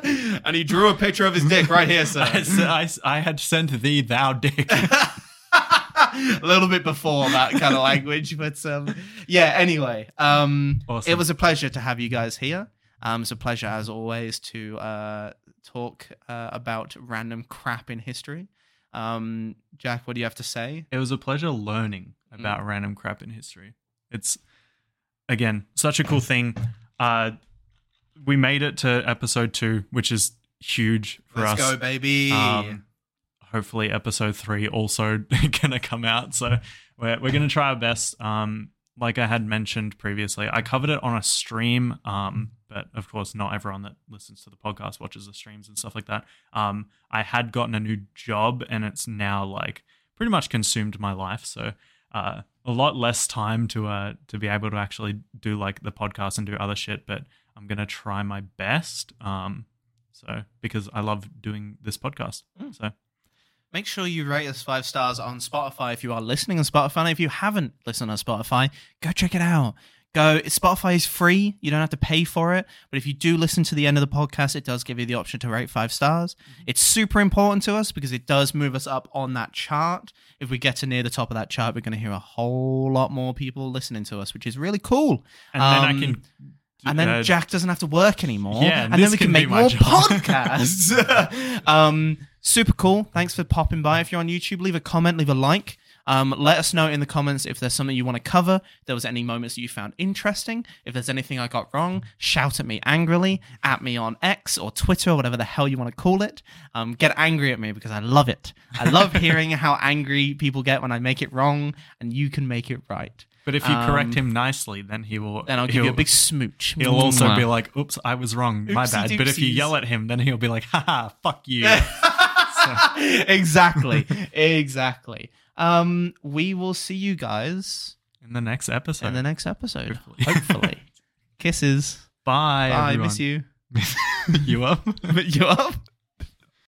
(laughs) and he drew a picture of his dick right here, sir. (laughs) I had sent thee thou dick. (laughs) a little bit before that kind of language, but um, yeah. Anyway, um, Awesome. it was a pleasure to have you guys here. Um, it's a pleasure as always to uh, talk uh, about random crap in history. Um, Jack, what do you have to say? It was a pleasure learning about random crap in history. It's again such a cool thing. Uh, we made it to episode two, which is huge for Let's us. go, baby. Um, hopefully, episode three also (laughs) gonna come out. So we're we're gonna try our best. Um, like I had mentioned previously, I covered it on a stream. Um, but of course, not everyone that listens to the podcast watches the streams and stuff like that. Um, I had gotten a new job, and it's now like pretty much consumed my life. So uh, a lot less time to uh to be able to actually do like the podcast and do other shit. But I'm gonna try my best. Um, so because I love doing this podcast. Mm. So Make sure you rate us five stars on Spotify if you are listening on Spotify. And if you haven't listened on Spotify, go check it out. Go. Spotify is free. You don't have to pay for it. But if you do listen to the end of the podcast, it does give you the option to rate five stars. It's super important to us because it does move us up on that chart. If we get to near the top of that chart, we're going to hear a whole lot more people listening to us, which is really cool. and then I Um, can. And then uh, Jack doesn't have to work anymore. Yeah, and then we can, can make more job. podcasts. (laughs) (laughs) um, super cool. Thanks for popping by. If you're on YouTube, leave a comment, leave a like. Um, let us know in the comments if there's something you want to cover. If there was any moments you found interesting. If there's anything I got wrong, shout at me angrily. At me on X or Twitter or whatever the hell you want to call it. Um, get angry at me because I love it. I love (laughs) hearing how angry people get when I make it wrong, and you can make it right. But if you correct um, him nicely, then he will. Then I'll give you a he'll- big smooch. He'll also Mwah. be like, "Oops, I was wrong. My Oopsie bad." But if you doopsies. yell at him, then he'll be like, "Haha, fuck you." (laughs) exactly. exactly. Um, we will see you guys In the next episode. in the next episode. Hopefully. Hopefully. (laughs) Kisses. Bye. Bye. everyone. Miss you. (laughs) you up? you up?